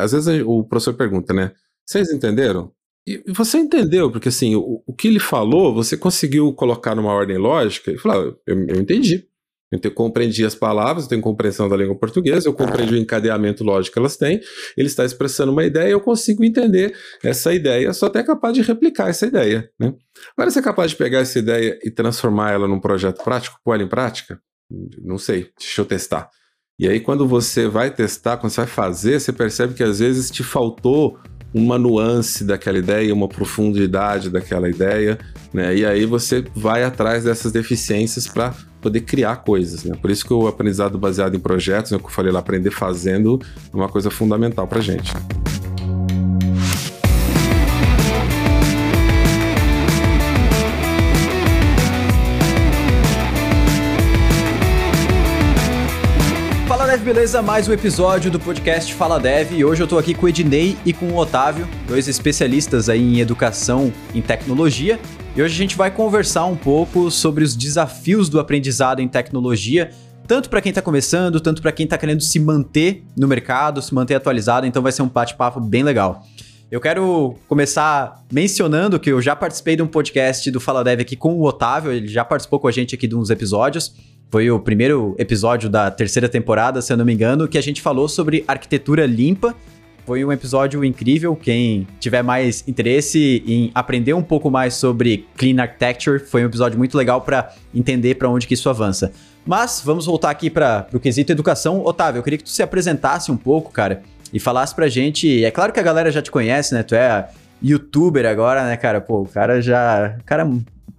às vezes o professor pergunta, né? Vocês entenderam? E você entendeu, porque assim, o, o que ele falou, você conseguiu colocar numa ordem lógica e falar, eu, eu entendi. Eu compreendi as palavras, eu tenho compreensão da língua portuguesa, eu compreendi o encadeamento lógico que elas têm, ele está expressando uma ideia, eu consigo entender essa ideia, sou até capaz de replicar essa ideia. Né? Agora, você é capaz de pegar essa ideia e transformar ela num projeto prático, pôr ela em prática? Não sei, deixa eu testar. E aí, quando você vai testar, quando você vai fazer, você percebe que às vezes te faltou uma nuance daquela ideia, uma profundidade daquela ideia, né? E aí você vai atrás dessas deficiências para poder criar coisas, né? Por isso que o aprendizado baseado em projetos, né, que eu falei lá, aprender fazendo, é uma coisa fundamental para gente. Beleza? Mais um episódio do podcast Fala Dev e hoje eu tô aqui com o Ednei e com o Otávio, dois especialistas aí em educação em tecnologia. E hoje a gente vai conversar um pouco sobre os desafios do aprendizado em tecnologia, tanto para quem está começando, tanto para quem está querendo se manter no mercado, se manter atualizado, então vai ser um bate-papo bem legal. Eu quero começar mencionando que eu já participei de um podcast do Fala Dev aqui com o Otávio, ele já participou com a gente aqui de uns episódios. Foi o primeiro episódio da terceira temporada, se eu não me engano, que a gente falou sobre arquitetura limpa. Foi um episódio incrível. Quem tiver mais interesse em aprender um pouco mais sobre Clean Architecture, foi um episódio muito legal para entender para onde que isso avança. Mas vamos voltar aqui para o quesito educação. Otávio, eu queria que tu se apresentasse um pouco, cara, e falasse pra gente. É claro que a galera já te conhece, né? Tu é youtuber agora, né, cara? Pô, o cara já. O cara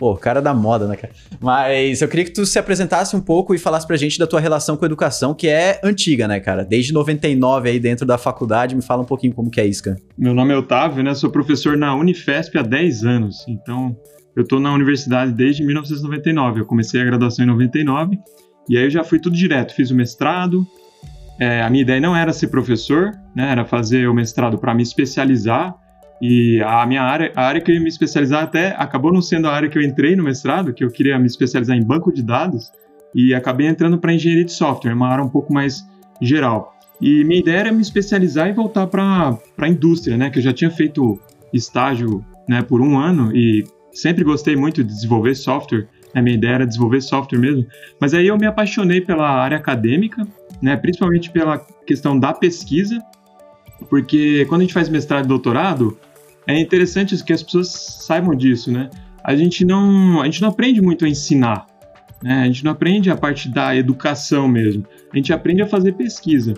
Pô, cara da moda, né, cara? Mas eu queria que tu se apresentasse um pouco e falasse pra gente da tua relação com a educação, que é antiga, né, cara? Desde 99 aí dentro da faculdade, me fala um pouquinho como que é isso, cara. Meu nome é Otávio, né? Sou professor na Unifesp há 10 anos. Então, eu tô na universidade desde 1999. Eu comecei a graduação em 99 e aí eu já fui tudo direto. Fiz o mestrado. É, a minha ideia não era ser professor, né? Era fazer o mestrado para me especializar e a minha área, a área que eu ia me especializar até acabou não sendo a área que eu entrei no mestrado, que eu queria me especializar em banco de dados, e acabei entrando para engenharia de software, uma área um pouco mais geral. E minha ideia era me especializar e voltar para a indústria, né? Que eu já tinha feito estágio né, por um ano e sempre gostei muito de desenvolver software. A minha ideia era desenvolver software mesmo. Mas aí eu me apaixonei pela área acadêmica, né? Principalmente pela questão da pesquisa, porque quando a gente faz mestrado e doutorado, é interessante que as pessoas saibam disso, né? A gente não, a gente não aprende muito a ensinar, né? A gente não aprende a parte da educação mesmo. A gente aprende a fazer pesquisa.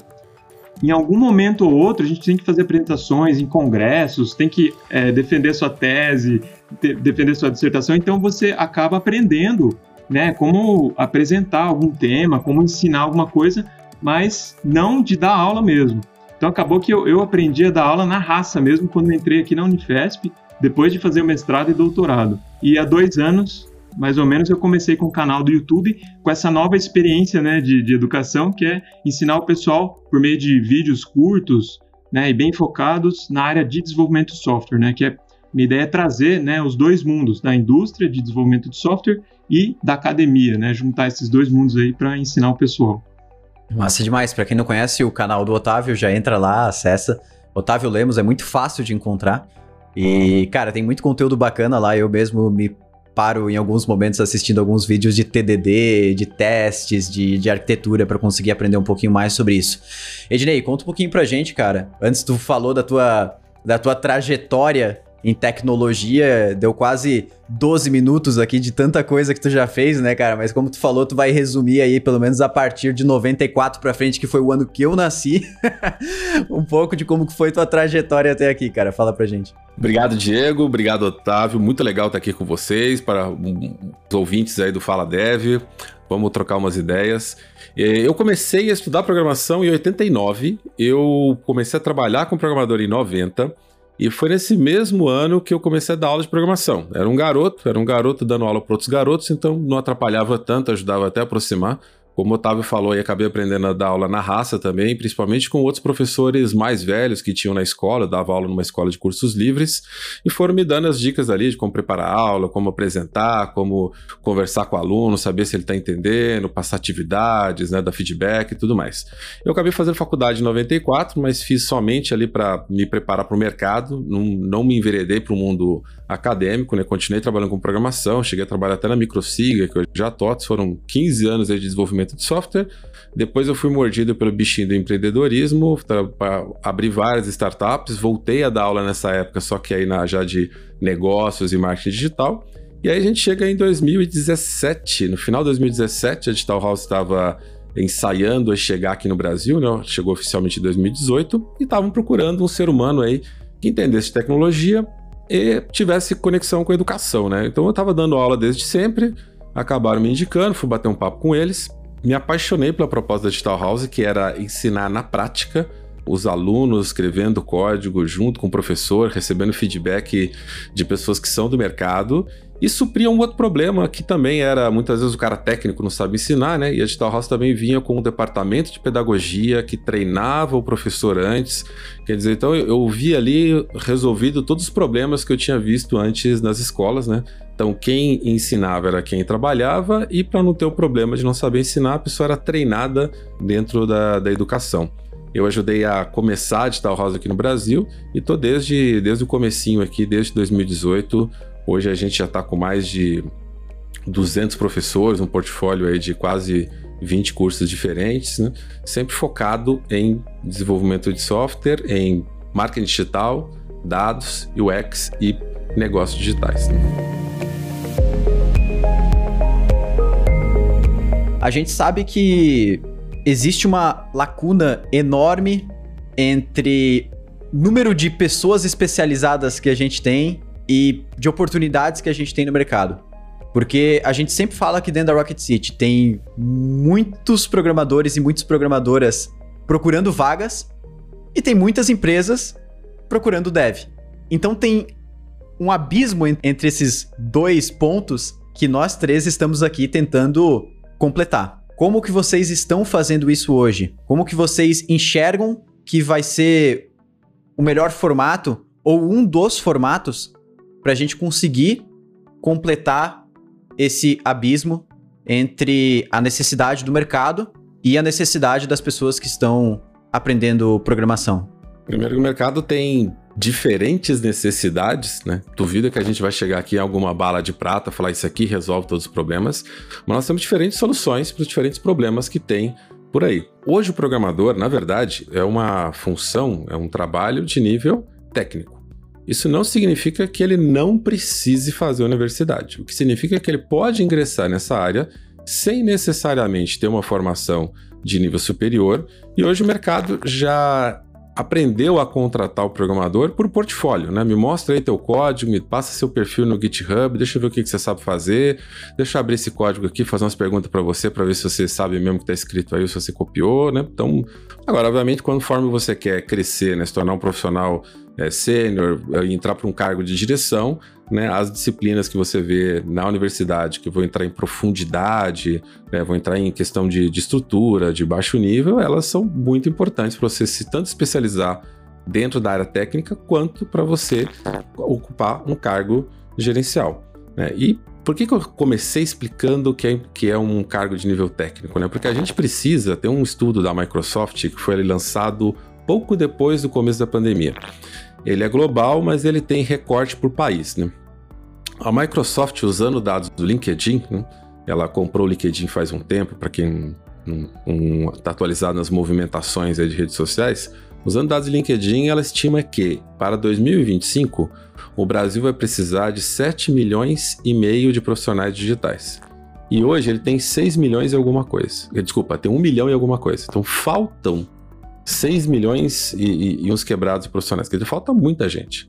Em algum momento ou outro, a gente tem que fazer apresentações em congressos, tem que é, defender sua tese, te, defender sua dissertação. Então você acaba aprendendo, né? Como apresentar algum tema, como ensinar alguma coisa, mas não de dar aula mesmo. Então acabou que eu, eu aprendi a dar aula na raça mesmo quando entrei aqui na Unifesp, depois de fazer o mestrado e doutorado. E há dois anos, mais ou menos, eu comecei com o canal do YouTube, com essa nova experiência né, de, de educação, que é ensinar o pessoal por meio de vídeos curtos né, e bem focados na área de desenvolvimento de software, né, que é minha ideia é trazer né, os dois mundos, da indústria de desenvolvimento de software e da academia, né, juntar esses dois mundos aí para ensinar o pessoal. Massa demais. Para quem não conhece o canal do Otávio, já entra lá, acessa. Otávio Lemos é muito fácil de encontrar. E, cara, tem muito conteúdo bacana lá. Eu mesmo me paro em alguns momentos assistindo alguns vídeos de TDD, de testes, de, de arquitetura para conseguir aprender um pouquinho mais sobre isso. Ednei, conta um pouquinho pra gente, cara. Antes tu falou da tua, da tua trajetória em tecnologia, deu quase 12 minutos aqui de tanta coisa que tu já fez, né, cara? Mas como tu falou, tu vai resumir aí, pelo menos a partir de 94 pra frente, que foi o ano que eu nasci, um pouco de como foi tua trajetória até aqui, cara. Fala pra gente. Obrigado, Diego. Obrigado, Otávio. Muito legal estar aqui com vocês, para os ouvintes aí do Fala Dev. Vamos trocar umas ideias. Eu comecei a estudar programação em 89. Eu comecei a trabalhar com programador em 90. E foi nesse mesmo ano que eu comecei a dar aula de programação. Era um garoto, era um garoto dando aula para outros garotos, então não atrapalhava tanto, ajudava até a aproximar. Como o Otávio falou, e acabei aprendendo a dar aula na raça também, principalmente com outros professores mais velhos que tinham na escola, eu dava aula numa escola de cursos livres, e foram me dando as dicas ali de como preparar a aula, como apresentar, como conversar com o aluno, saber se ele está entendendo, passar atividades, né, dar feedback e tudo mais. Eu acabei fazendo faculdade em 94, mas fiz somente ali para me preparar para o mercado, não, não me enveredei para o mundo acadêmico, né? Continuei trabalhando com programação, cheguei a trabalhar até na Microsiga, que eu já TOTS, foram 15 anos de desenvolvimento de software. Depois eu fui mordido pelo bichinho do empreendedorismo, abrir várias startups, voltei a dar aula nessa época, só que aí na, já de negócios e marketing digital. E aí a gente chega em 2017, no final de 2017, a Digital House estava ensaiando a chegar aqui no Brasil, né? Chegou oficialmente em 2018 e estavam procurando um ser humano aí que entendesse tecnologia, e tivesse conexão com a educação, né? Então eu estava dando aula desde sempre, acabaram me indicando, fui bater um papo com eles, me apaixonei pela proposta da Digital House, que era ensinar na prática os alunos escrevendo código junto com o professor, recebendo feedback de pessoas que são do mercado e supria um outro problema que também era muitas vezes o cara técnico não sabe ensinar, né? E a Digital House também vinha com um departamento de pedagogia que treinava o professor antes. Quer dizer, então eu, vi ali resolvido todos os problemas que eu tinha visto antes nas escolas, né? Então, quem ensinava era quem trabalhava, e para não ter o problema de não saber ensinar, a pessoa era treinada dentro da, da educação. Eu ajudei a começar a Digital House aqui no Brasil e tô desde, desde o comecinho aqui, desde 2018, Hoje a gente já está com mais de 200 professores, um portfólio aí de quase 20 cursos diferentes, né? sempre focado em desenvolvimento de software, em marketing digital, dados, UX e negócios digitais. Né? A gente sabe que existe uma lacuna enorme entre número de pessoas especializadas que a gente tem e de oportunidades que a gente tem no mercado. Porque a gente sempre fala que dentro da Rocket City tem muitos programadores e muitas programadoras procurando vagas e tem muitas empresas procurando dev. Então tem um abismo entre esses dois pontos que nós três estamos aqui tentando completar. Como que vocês estão fazendo isso hoje? Como que vocês enxergam que vai ser o melhor formato ou um dos formatos para a gente conseguir completar esse abismo entre a necessidade do mercado e a necessidade das pessoas que estão aprendendo programação? Primeiro, o mercado tem diferentes necessidades, né? Duvido que a gente vai chegar aqui em alguma bala de prata, falar isso aqui resolve todos os problemas, mas nós temos diferentes soluções para os diferentes problemas que tem por aí. Hoje o programador, na verdade, é uma função, é um trabalho de nível técnico. Isso não significa que ele não precise fazer universidade. O que significa que ele pode ingressar nessa área sem necessariamente ter uma formação de nível superior. E hoje o mercado já aprendeu a contratar o programador por portfólio, né? Me mostra aí teu código, me passa seu perfil no GitHub, deixa eu ver o que, que você sabe fazer, deixa eu abrir esse código aqui, fazer umas perguntas para você para ver se você sabe mesmo o que está escrito aí, se você copiou, né? Então, agora, obviamente, conforme você quer crescer, né, se tornar um profissional é, sênior, é, entrar para um cargo de direção, né, as disciplinas que você vê na universidade, que vão entrar em profundidade, né, vão entrar em questão de, de estrutura, de baixo nível, elas são muito importantes para você se tanto especializar dentro da área técnica, quanto para você ocupar um cargo gerencial. Né? E por que, que eu comecei explicando que é, que é um cargo de nível técnico? Né? Porque a gente precisa ter um estudo da Microsoft que foi lançado pouco depois do começo da pandemia. Ele é global, mas ele tem recorte por país. Né? A Microsoft, usando dados do LinkedIn, né? ela comprou o LinkedIn faz um tempo, para quem está atualizado nas movimentações de redes sociais, usando dados do LinkedIn, ela estima que para 2025 o Brasil vai precisar de 7 milhões e meio de profissionais digitais. E hoje ele tem 6 milhões e alguma coisa. Desculpa, tem 1 milhão e alguma coisa. Então faltam 6 milhões e, e, e uns quebrados profissionais. Quer dizer, falta muita gente.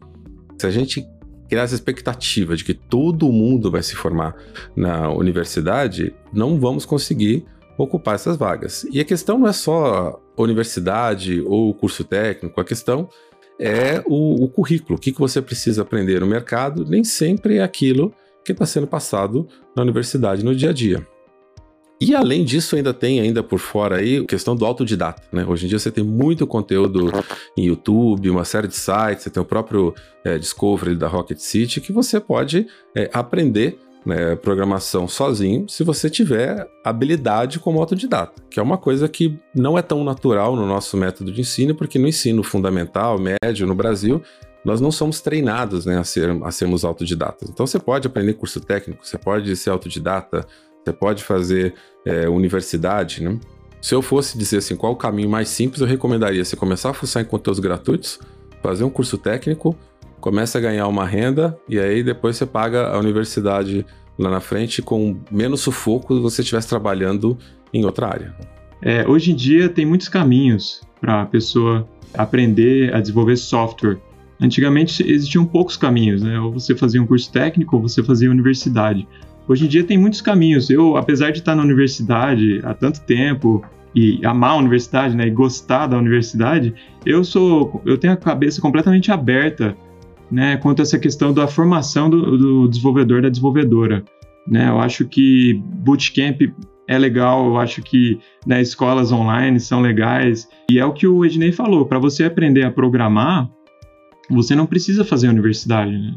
Se a gente criar essa expectativa de que todo mundo vai se formar na universidade, não vamos conseguir ocupar essas vagas. E a questão não é só universidade ou curso técnico, a questão é o, o currículo. O que, que você precisa aprender no mercado nem sempre é aquilo que está sendo passado na universidade no dia a dia. E além disso, ainda tem ainda por fora aí a questão do autodidata, né? Hoje em dia você tem muito conteúdo em YouTube, uma série de sites, você tem o próprio é, Discovery da Rocket City que você pode é, aprender né, programação sozinho se você tiver habilidade como autodidata, que é uma coisa que não é tão natural no nosso método de ensino, porque no ensino fundamental, médio no Brasil, nós não somos treinados né, a, ser, a sermos autodidatas. Então você pode aprender curso técnico, você pode ser autodidata, você pode fazer é, universidade, né? Se eu fosse dizer assim, qual o caminho mais simples, eu recomendaria você começar a fuçar em conteúdos gratuitos, fazer um curso técnico, começa a ganhar uma renda e aí depois você paga a universidade lá na frente com menos sufoco se você estivesse trabalhando em outra área. É, hoje em dia tem muitos caminhos para a pessoa aprender a desenvolver software. Antigamente existiam poucos caminhos, né? Ou você fazia um curso técnico ou você fazia universidade. Hoje em dia tem muitos caminhos. Eu, apesar de estar na universidade há tanto tempo e amar a universidade, né, e gostar da universidade, eu sou, eu tenho a cabeça completamente aberta né, quanto a essa questão da formação do, do desenvolvedor da desenvolvedora. Né? Eu acho que bootcamp é legal, eu acho que né, escolas online são legais, e é o que o Ednei falou, para você aprender a programar, você não precisa fazer universidade, né?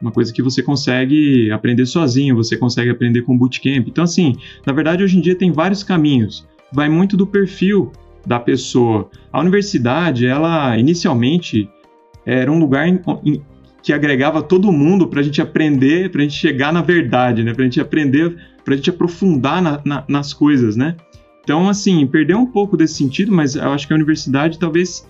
Uma coisa que você consegue aprender sozinho, você consegue aprender com bootcamp. Então, assim, na verdade, hoje em dia tem vários caminhos. Vai muito do perfil da pessoa. A universidade, ela inicialmente era um lugar que agregava todo mundo para a gente aprender, para a gente chegar na verdade, né? Para a gente aprender, para a gente aprofundar na, na, nas coisas, né? Então, assim, perdeu um pouco desse sentido, mas eu acho que a universidade, talvez,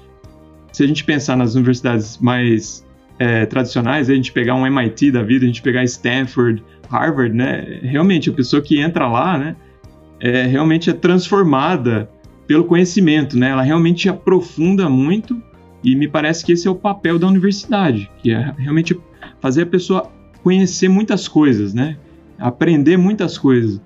se a gente pensar nas universidades mais é, tradicionais, a gente pegar um MIT da vida, a gente pegar Stanford, Harvard, né? Realmente, a pessoa que entra lá, né? É, realmente é transformada pelo conhecimento, né? Ela realmente aprofunda muito e me parece que esse é o papel da universidade, que é realmente fazer a pessoa conhecer muitas coisas, né? Aprender muitas coisas.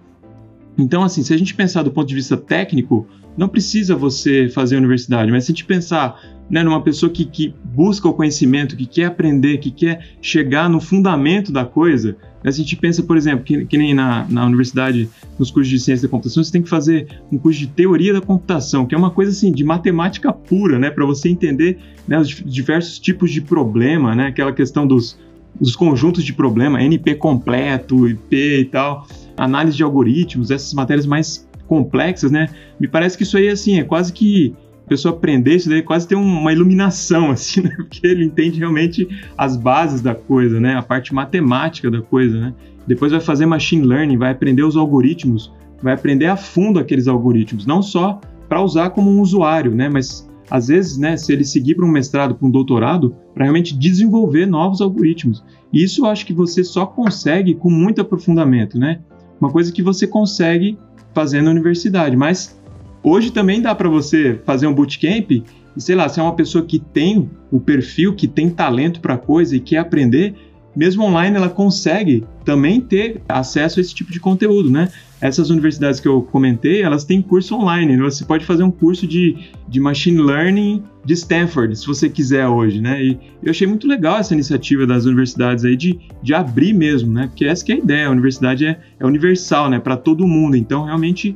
Então, assim, se a gente pensar do ponto de vista técnico, não precisa você fazer universidade, mas se a gente pensar né, numa pessoa que, que busca o conhecimento, que quer aprender, que quer chegar no fundamento da coisa, né, se a gente pensa, por exemplo, que, que nem na, na universidade, nos cursos de ciência da computação, você tem que fazer um curso de teoria da computação, que é uma coisa assim, de matemática pura, né, para você entender né, os diversos tipos de problema, né, aquela questão dos, dos conjuntos de problema, NP completo, IP e tal, análise de algoritmos, essas matérias mais complexas, né? Me parece que isso aí, assim, é quase que a pessoa aprender isso daí, quase ter uma iluminação, assim, né? Porque ele entende realmente as bases da coisa, né? A parte matemática da coisa, né? Depois vai fazer machine learning, vai aprender os algoritmos, vai aprender a fundo aqueles algoritmos, não só para usar como um usuário, né? Mas às vezes, né, se ele seguir para um mestrado, para um doutorado, para realmente desenvolver novos algoritmos. E isso eu acho que você só consegue com muito aprofundamento, né? Uma coisa que você consegue fazendo na universidade. Mas hoje também dá para você fazer um bootcamp e, sei lá, se é uma pessoa que tem o perfil, que tem talento para coisa e quer aprender, mesmo online ela consegue também ter acesso a esse tipo de conteúdo, né? Essas universidades que eu comentei, elas têm curso online. Né? Você pode fazer um curso de, de machine learning de Stanford, se você quiser hoje, né? E eu achei muito legal essa iniciativa das universidades aí de, de abrir mesmo, né? Porque essa é a ideia, a universidade é, é universal, né? Para todo mundo. Então, realmente,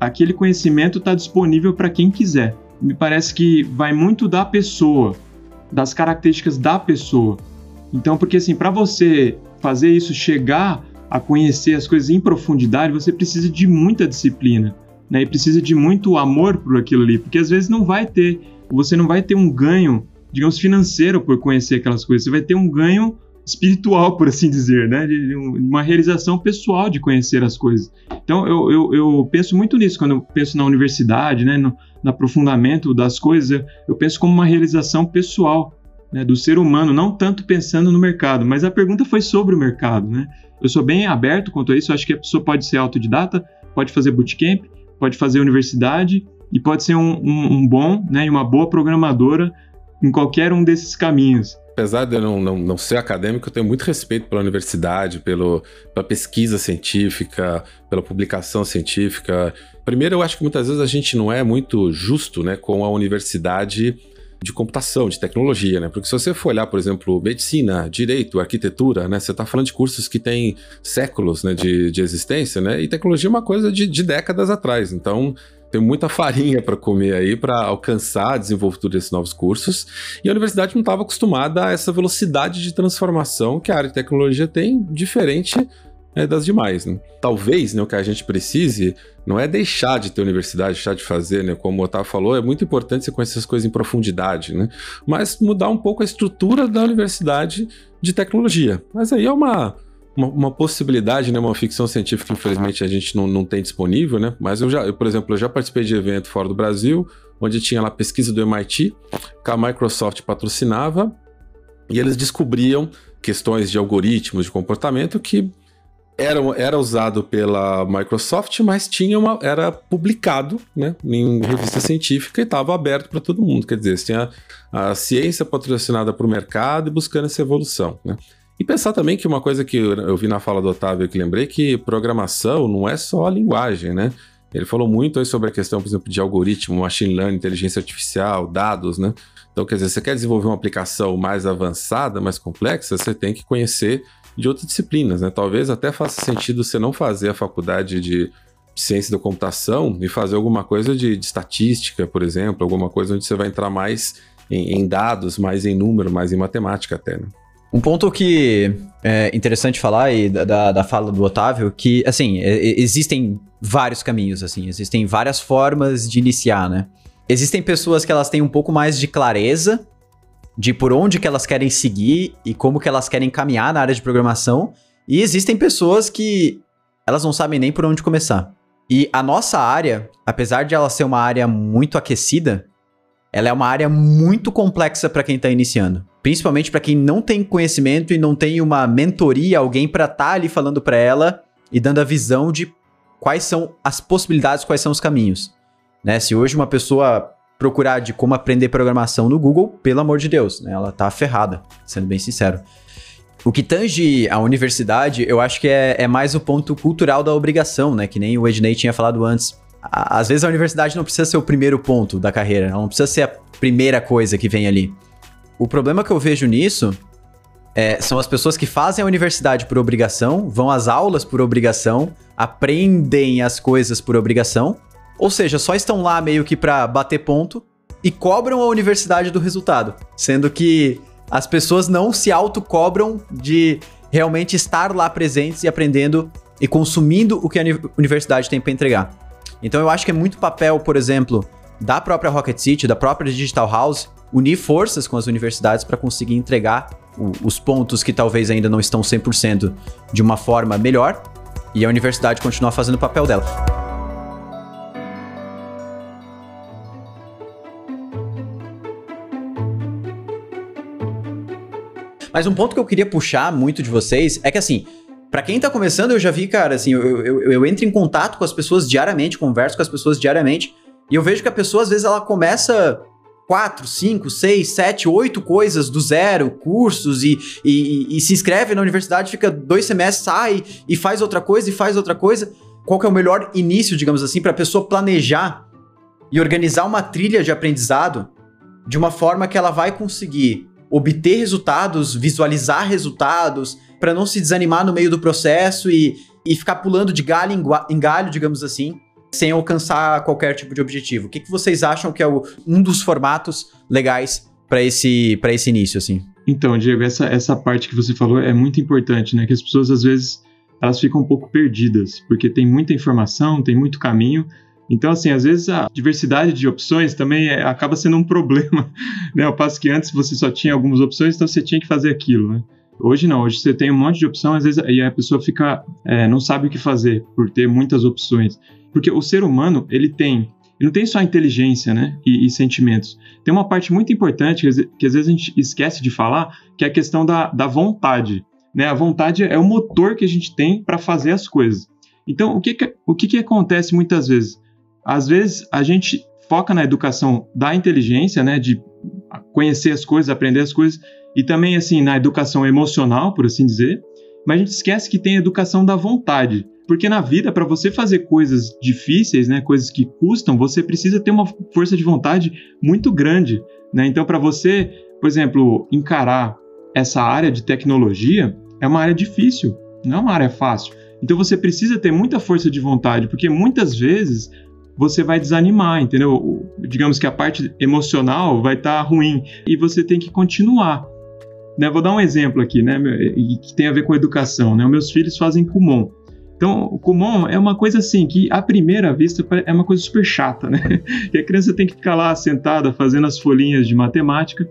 aquele conhecimento está disponível para quem quiser. Me parece que vai muito da pessoa, das características da pessoa. Então, porque assim, para você fazer isso chegar a conhecer as coisas em profundidade, você precisa de muita disciplina, né? E precisa de muito amor por aquilo ali, porque às vezes não vai ter, você não vai ter um ganho, digamos, financeiro por conhecer aquelas coisas, você vai ter um ganho espiritual, por assim dizer, né? De uma realização pessoal de conhecer as coisas. Então, eu, eu, eu penso muito nisso quando eu penso na universidade, né? No, no aprofundamento das coisas, eu, eu penso como uma realização pessoal né, do ser humano, não tanto pensando no mercado, mas a pergunta foi sobre o mercado, né? Eu sou bem aberto quanto a isso, eu acho que a pessoa pode ser autodidata, pode fazer bootcamp, pode fazer universidade e pode ser um, um, um bom né, e uma boa programadora em qualquer um desses caminhos. Apesar de eu não, não, não ser acadêmico, eu tenho muito respeito pela universidade, pelo, pela pesquisa científica, pela publicação científica. Primeiro, eu acho que muitas vezes a gente não é muito justo né, com a universidade de computação, de tecnologia, né? Porque se você for olhar, por exemplo, medicina, direito, arquitetura, né? Você está falando de cursos que têm séculos né, de, de existência, né? E tecnologia é uma coisa de, de décadas atrás. Então, tem muita farinha para comer aí para alcançar a desenvoltura desses novos cursos. E a universidade não estava acostumada a essa velocidade de transformação que a área de tecnologia tem, diferente é, das demais. Né? Talvez né, o que a gente precise não é deixar de ter universidade, deixar de fazer, né? Como o Otávio falou, é muito importante você conhecer as coisas em profundidade, né? Mas mudar um pouco a estrutura da universidade de tecnologia. Mas aí é uma, uma, uma, possibilidade, né? Uma ficção científica infelizmente a gente não, não tem disponível, né? Mas eu já, eu, por exemplo, eu já participei de evento fora do Brasil, onde tinha lá pesquisa do MIT, que a Microsoft patrocinava, e eles descobriam questões de algoritmos de comportamento que era, era usado pela Microsoft, mas tinha uma, era publicado né, em revista científica e estava aberto para todo mundo. Quer dizer, tinha a ciência patrocinada para o mercado e buscando essa evolução. Né? E pensar também que uma coisa que eu vi na fala do Otávio que lembrei que programação não é só a linguagem, né? Ele falou muito sobre a questão, por exemplo, de algoritmo, machine learning, inteligência artificial, dados, né? Então, quer dizer, você quer desenvolver uma aplicação mais avançada, mais complexa, você tem que conhecer de outras disciplinas, né? Talvez até faça sentido você não fazer a faculdade de ciência da computação e fazer alguma coisa de, de estatística, por exemplo, alguma coisa onde você vai entrar mais em, em dados, mais em número, mais em matemática até, né? Um ponto que é interessante falar e da, da fala do Otávio, que, assim, existem vários caminhos, assim, existem várias formas de iniciar, né? Existem pessoas que elas têm um pouco mais de clareza de por onde que elas querem seguir e como que elas querem caminhar na área de programação. E existem pessoas que elas não sabem nem por onde começar. E a nossa área, apesar de ela ser uma área muito aquecida, ela é uma área muito complexa para quem está iniciando. Principalmente para quem não tem conhecimento e não tem uma mentoria, alguém para estar tá ali falando para ela e dando a visão de quais são as possibilidades, quais são os caminhos. Né? Se hoje uma pessoa procurar de como aprender programação no Google, pelo amor de Deus, né? Ela tá ferrada, sendo bem sincero. O que tange a universidade, eu acho que é, é mais o ponto cultural da obrigação, né? Que nem o Ednei tinha falado antes. Às vezes a universidade não precisa ser o primeiro ponto da carreira, não precisa ser a primeira coisa que vem ali. O problema que eu vejo nisso é, são as pessoas que fazem a universidade por obrigação, vão às aulas por obrigação, aprendem as coisas por obrigação, ou seja, só estão lá meio que para bater ponto e cobram a universidade do resultado, sendo que as pessoas não se autocobram de realmente estar lá presentes e aprendendo e consumindo o que a universidade tem para entregar. Então eu acho que é muito papel, por exemplo, da própria Rocket City, da própria Digital House, unir forças com as universidades para conseguir entregar o, os pontos que talvez ainda não estão 100% de uma forma melhor e a universidade continuar fazendo o papel dela. Mas um ponto que eu queria puxar muito de vocês é que, assim, para quem tá começando, eu já vi, cara, assim, eu, eu, eu, entro em contato com as pessoas diariamente, converso com as pessoas diariamente, e eu vejo que a pessoa, às vezes, ela começa quatro, cinco, seis, sete, oito coisas do zero, cursos, e, e, e se inscreve na universidade, fica dois semestres, sai e faz outra coisa e faz outra coisa. Qual que é o melhor início, digamos assim, para a pessoa planejar e organizar uma trilha de aprendizado de uma forma que ela vai conseguir obter resultados, visualizar resultados, para não se desanimar no meio do processo e, e ficar pulando de galho em galho, digamos assim, sem alcançar qualquer tipo de objetivo. O que, que vocês acham que é o, um dos formatos legais para esse, esse início, assim? Então, Diego, essa, essa parte que você falou é muito importante, né? Que as pessoas, às vezes, elas ficam um pouco perdidas, porque tem muita informação, tem muito caminho, então, assim, às vezes a diversidade de opções também é, acaba sendo um problema, né? Ao passo que antes você só tinha algumas opções, então você tinha que fazer aquilo, né? Hoje não, hoje você tem um monte de opção, às vezes e a pessoa fica, é, não sabe o que fazer por ter muitas opções. Porque o ser humano, ele tem, ele não tem só inteligência, né, e, e sentimentos. Tem uma parte muito importante que, que, às vezes a gente esquece de falar, que é a questão da, da vontade. Né? A vontade é o motor que a gente tem para fazer as coisas. Então, o que, que o que, que acontece muitas vezes? Às vezes a gente foca na educação da inteligência, né, de conhecer as coisas, aprender as coisas, e também assim na educação emocional, por assim dizer. mas a gente esquece que tem a educação da vontade. Porque na vida, para você fazer coisas difíceis, né, coisas que custam, você precisa ter uma força de vontade muito grande. Né? Então, para você, por exemplo, encarar essa área de tecnologia, é uma área difícil, não é uma área fácil. Então, você precisa ter muita força de vontade, porque muitas vezes você vai desanimar, entendeu? Digamos que a parte emocional vai estar tá ruim e você tem que continuar. Né? Vou dar um exemplo aqui, né? Que tem a ver com educação. Né? Meus filhos fazem Kumon. Então, o Kumon é uma coisa assim que, à primeira vista, é uma coisa super chata, né? Que a criança tem que ficar lá sentada fazendo as folhinhas de matemática.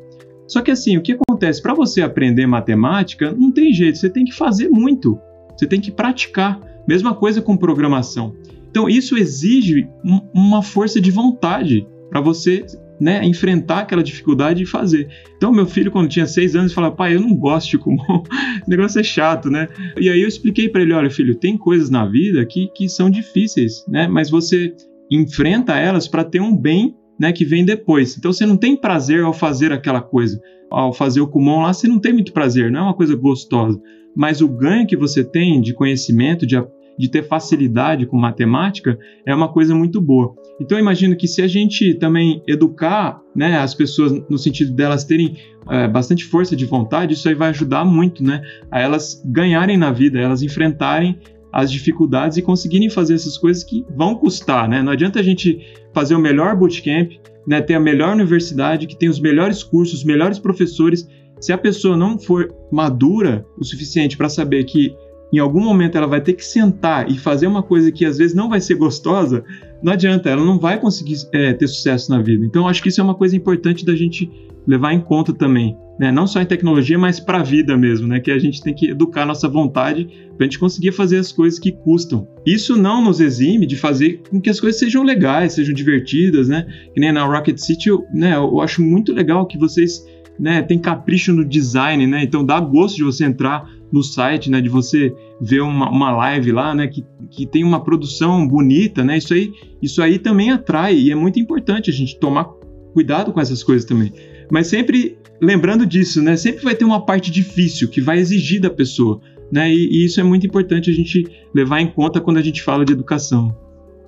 Só que assim, o que acontece? Para você aprender matemática, não tem jeito, você tem que fazer muito. Você tem que praticar. Mesma coisa com programação. Então, isso exige um, uma força de vontade para você né, enfrentar aquela dificuldade e fazer. Então, meu filho, quando tinha seis anos, falava: pai, eu não gosto de Kumon, o negócio é chato, né? E aí eu expliquei para ele: olha, filho, tem coisas na vida que, que são difíceis, né? Mas você enfrenta elas para ter um bem né, que vem depois. Então, você não tem prazer ao fazer aquela coisa. Ao fazer o Kumon lá, você não tem muito prazer, não é uma coisa gostosa. Mas o ganho que você tem de conhecimento, de, de ter facilidade com matemática, é uma coisa muito boa. Então, eu imagino que se a gente também educar né, as pessoas no sentido delas terem é, bastante força de vontade, isso aí vai ajudar muito né, a elas ganharem na vida, elas enfrentarem as dificuldades e conseguirem fazer essas coisas que vão custar. Né? Não adianta a gente fazer o melhor bootcamp, né, ter a melhor universidade, que tem os melhores cursos, os melhores professores. Se a pessoa não for madura o suficiente para saber que em algum momento ela vai ter que sentar e fazer uma coisa que às vezes não vai ser gostosa, não adianta, ela não vai conseguir é, ter sucesso na vida. Então, acho que isso é uma coisa importante da gente levar em conta também, né? não só em tecnologia, mas para a vida mesmo, né? que a gente tem que educar nossa vontade para a gente conseguir fazer as coisas que custam. Isso não nos exime de fazer com que as coisas sejam legais, sejam divertidas, né? Que nem na Rocket City, eu, né, eu acho muito legal que vocês né, têm capricho no design, né? Então dá gosto de você entrar no site, né, de você ver uma, uma live lá, né, que, que tem uma produção bonita, né, isso aí, isso aí também atrai e é muito importante a gente tomar cuidado com essas coisas também. Mas sempre lembrando disso, né, sempre vai ter uma parte difícil que vai exigir da pessoa, né, e, e isso é muito importante a gente levar em conta quando a gente fala de educação.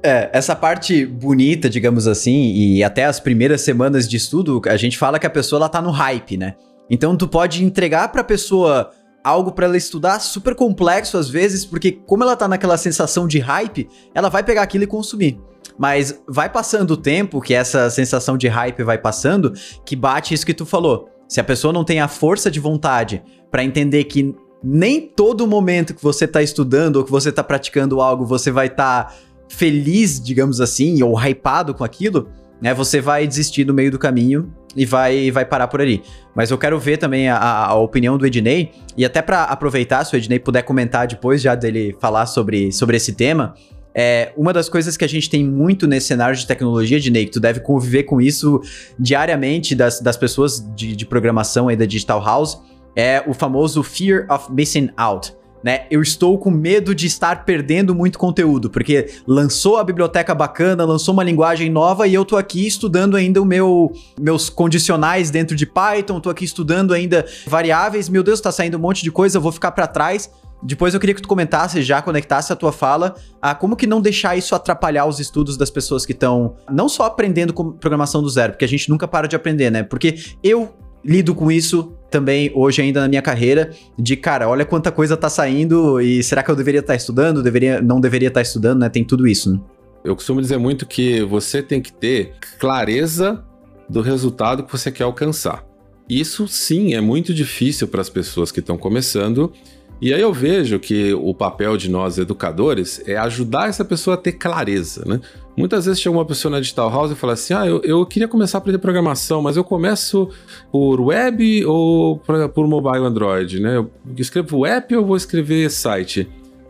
É, essa parte bonita, digamos assim, e até as primeiras semanas de estudo, a gente fala que a pessoa ela tá no hype, né? Então tu pode entregar para a pessoa algo para ela estudar super complexo às vezes, porque como ela tá naquela sensação de hype, ela vai pegar aquilo e consumir. Mas vai passando o tempo, que essa sensação de hype vai passando, que bate isso que tu falou. Se a pessoa não tem a força de vontade para entender que nem todo momento que você tá estudando ou que você tá praticando algo, você vai estar tá feliz, digamos assim, ou hypado com aquilo, né? Você vai desistir no meio do caminho e vai, vai parar por ali. Mas eu quero ver também a, a opinião do Ednei, e até para aproveitar, se o Ednei puder comentar depois já dele falar sobre, sobre esse tema, é, uma das coisas que a gente tem muito nesse cenário de tecnologia, Ednei, que tu deve conviver com isso diariamente das, das pessoas de, de programação aí da Digital House, é o famoso Fear of Missing Out né? Eu estou com medo de estar perdendo muito conteúdo, porque lançou a biblioteca bacana, lançou uma linguagem nova e eu tô aqui estudando ainda o meu meus condicionais dentro de Python, tô aqui estudando ainda variáveis. Meu Deus, tá saindo um monte de coisa, eu vou ficar para trás. Depois eu queria que tu comentasse, já conectasse a tua fala, a como que não deixar isso atrapalhar os estudos das pessoas que estão não só aprendendo programação do zero, porque a gente nunca para de aprender, né? Porque eu lido com isso também hoje ainda na minha carreira de cara, olha quanta coisa tá saindo e será que eu deveria estar tá estudando, deveria não deveria estar tá estudando, né? Tem tudo isso, né? Eu costumo dizer muito que você tem que ter clareza do resultado que você quer alcançar. Isso sim é muito difícil para as pessoas que estão começando. E aí eu vejo que o papel de nós educadores é ajudar essa pessoa a ter clareza, né? Muitas vezes chega uma pessoa na Digital House e fala assim: Ah, eu, eu queria começar a aprender programação, mas eu começo por web ou por, mobile Android, né? Eu escrevo app ou vou escrever site?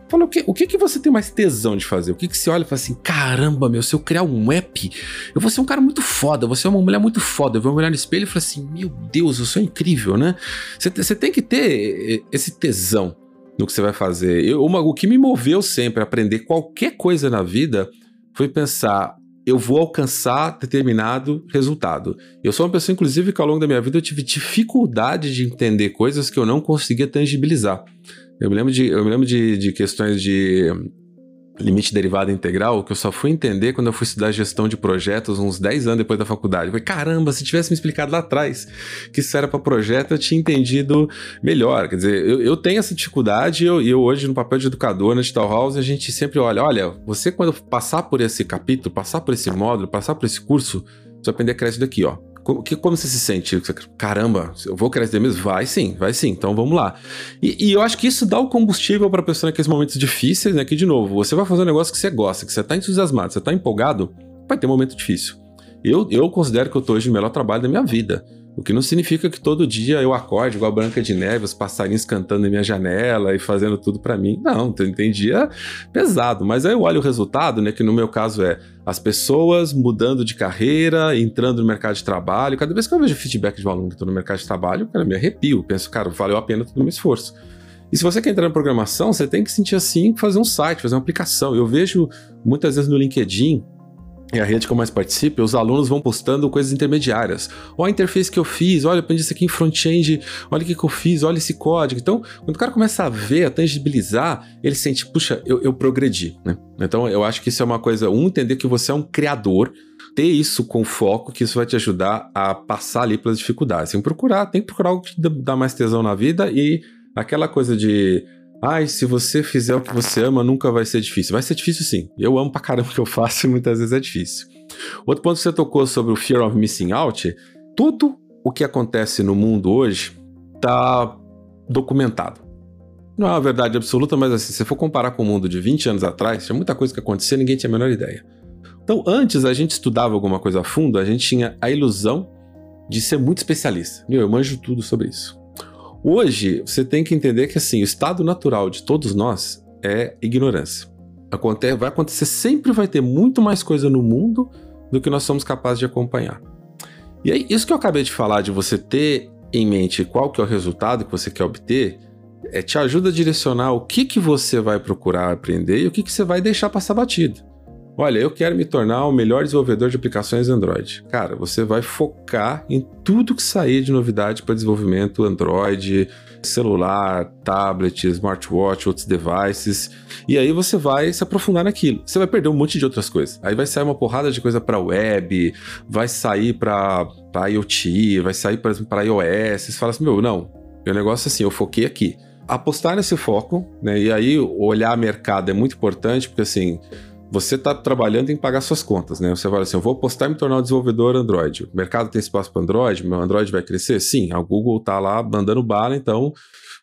Fala, o que, o que, que você tem mais tesão de fazer? O que, que você olha e fala assim: caramba, meu, se eu criar um app, eu vou ser um cara muito foda, vou ser uma mulher muito foda. Eu vou olhar no espelho e falar assim: meu Deus, eu sou incrível, né? Você, você tem que ter esse tesão no que você vai fazer. Eu, uma, o que me moveu sempre a aprender qualquer coisa na vida foi pensar, eu vou alcançar determinado resultado. Eu sou uma pessoa, inclusive, que ao longo da minha vida eu tive dificuldade de entender coisas que eu não conseguia tangibilizar. Eu me lembro de, eu me lembro de, de questões de limite derivada integral que eu só fui entender quando eu fui estudar gestão de projetos uns 10 anos depois da faculdade. Eu falei, caramba, se tivesse me explicado lá atrás que isso era para projeto, eu tinha entendido melhor. Quer dizer, eu, eu tenho essa dificuldade e eu, eu, hoje, no papel de educador na Digital House, a gente sempre olha, olha, você quando passar por esse capítulo, passar por esse módulo, passar por esse curso, você vai aprender a crescer daqui, ó. Como, que, como você se sente? Caramba, eu vou crescer mesmo? Vai sim, vai sim, então vamos lá. E, e eu acho que isso dá o combustível para a pessoa naqueles momentos difíceis, né? Que, de novo, você vai fazer um negócio que você gosta, que você está entusiasmado, você está empolgado, vai ter um momento difícil. Eu, eu considero que eu estou hoje no melhor trabalho da minha vida. O que não significa que todo dia eu acorde igual a Branca de Neve, os passarinhos cantando na minha janela e fazendo tudo para mim. Não, tem, tem dia pesado, mas aí eu olho o resultado, né, que no meu caso é as pessoas mudando de carreira, entrando no mercado de trabalho. Cada vez que eu vejo feedback de um aluno que estou no mercado de trabalho, cara, me arrepio. Penso, cara, valeu a pena todo o meu esforço. E se você quer entrar na programação, você tem que sentir assim, fazer um site, fazer uma aplicação. Eu vejo muitas vezes no LinkedIn é a rede que eu mais participo, os alunos vão postando coisas intermediárias. Olha a interface que eu fiz, olha, aprendi isso aqui em front-end, olha o que, que eu fiz, olha esse código. Então, quando o cara começa a ver, a tangibilizar, ele sente, puxa, eu, eu progredi, né? Então, eu acho que isso é uma coisa, um, entender que você é um criador, ter isso com foco, que isso vai te ajudar a passar ali pelas dificuldades. Tem que procurar, tem que procurar algo que te dá mais tesão na vida e aquela coisa de Ai, se você fizer o que você ama, nunca vai ser difícil. Vai ser difícil sim. Eu amo pra caramba o que eu faço e muitas vezes é difícil. Outro ponto que você tocou sobre o fear of missing out, tudo o que acontece no mundo hoje está documentado. Não é uma verdade absoluta, mas assim, se você for comparar com o mundo de 20 anos atrás, tinha muita coisa que acontecia ninguém tinha a menor ideia. Então, antes a gente estudava alguma coisa a fundo, a gente tinha a ilusão de ser muito especialista. Eu manjo tudo sobre isso. Hoje, você tem que entender que assim, o estado natural de todos nós é ignorância. Acontece, vai acontecer, sempre vai ter muito mais coisa no mundo do que nós somos capazes de acompanhar. E aí, isso que eu acabei de falar, de você ter em mente qual que é o resultado que você quer obter, é, te ajuda a direcionar o que, que você vai procurar aprender e o que, que você vai deixar passar batido. Olha, eu quero me tornar o melhor desenvolvedor de aplicações Android. Cara, você vai focar em tudo que sair de novidade para desenvolvimento Android, celular, tablet, smartwatch, outros devices. E aí você vai se aprofundar naquilo. Você vai perder um monte de outras coisas. Aí vai sair uma porrada de coisa para web, vai sair para IoT, vai sair para iOS. Você fala assim: meu, não. Meu negócio é assim, eu foquei aqui apostar nesse foco, né? E aí olhar mercado é muito importante, porque assim, você está trabalhando em pagar suas contas, né? Você fala assim, eu vou apostar em me tornar um desenvolvedor Android. O mercado tem espaço para Android? Meu Android vai crescer? Sim, a Google está lá mandando bala, então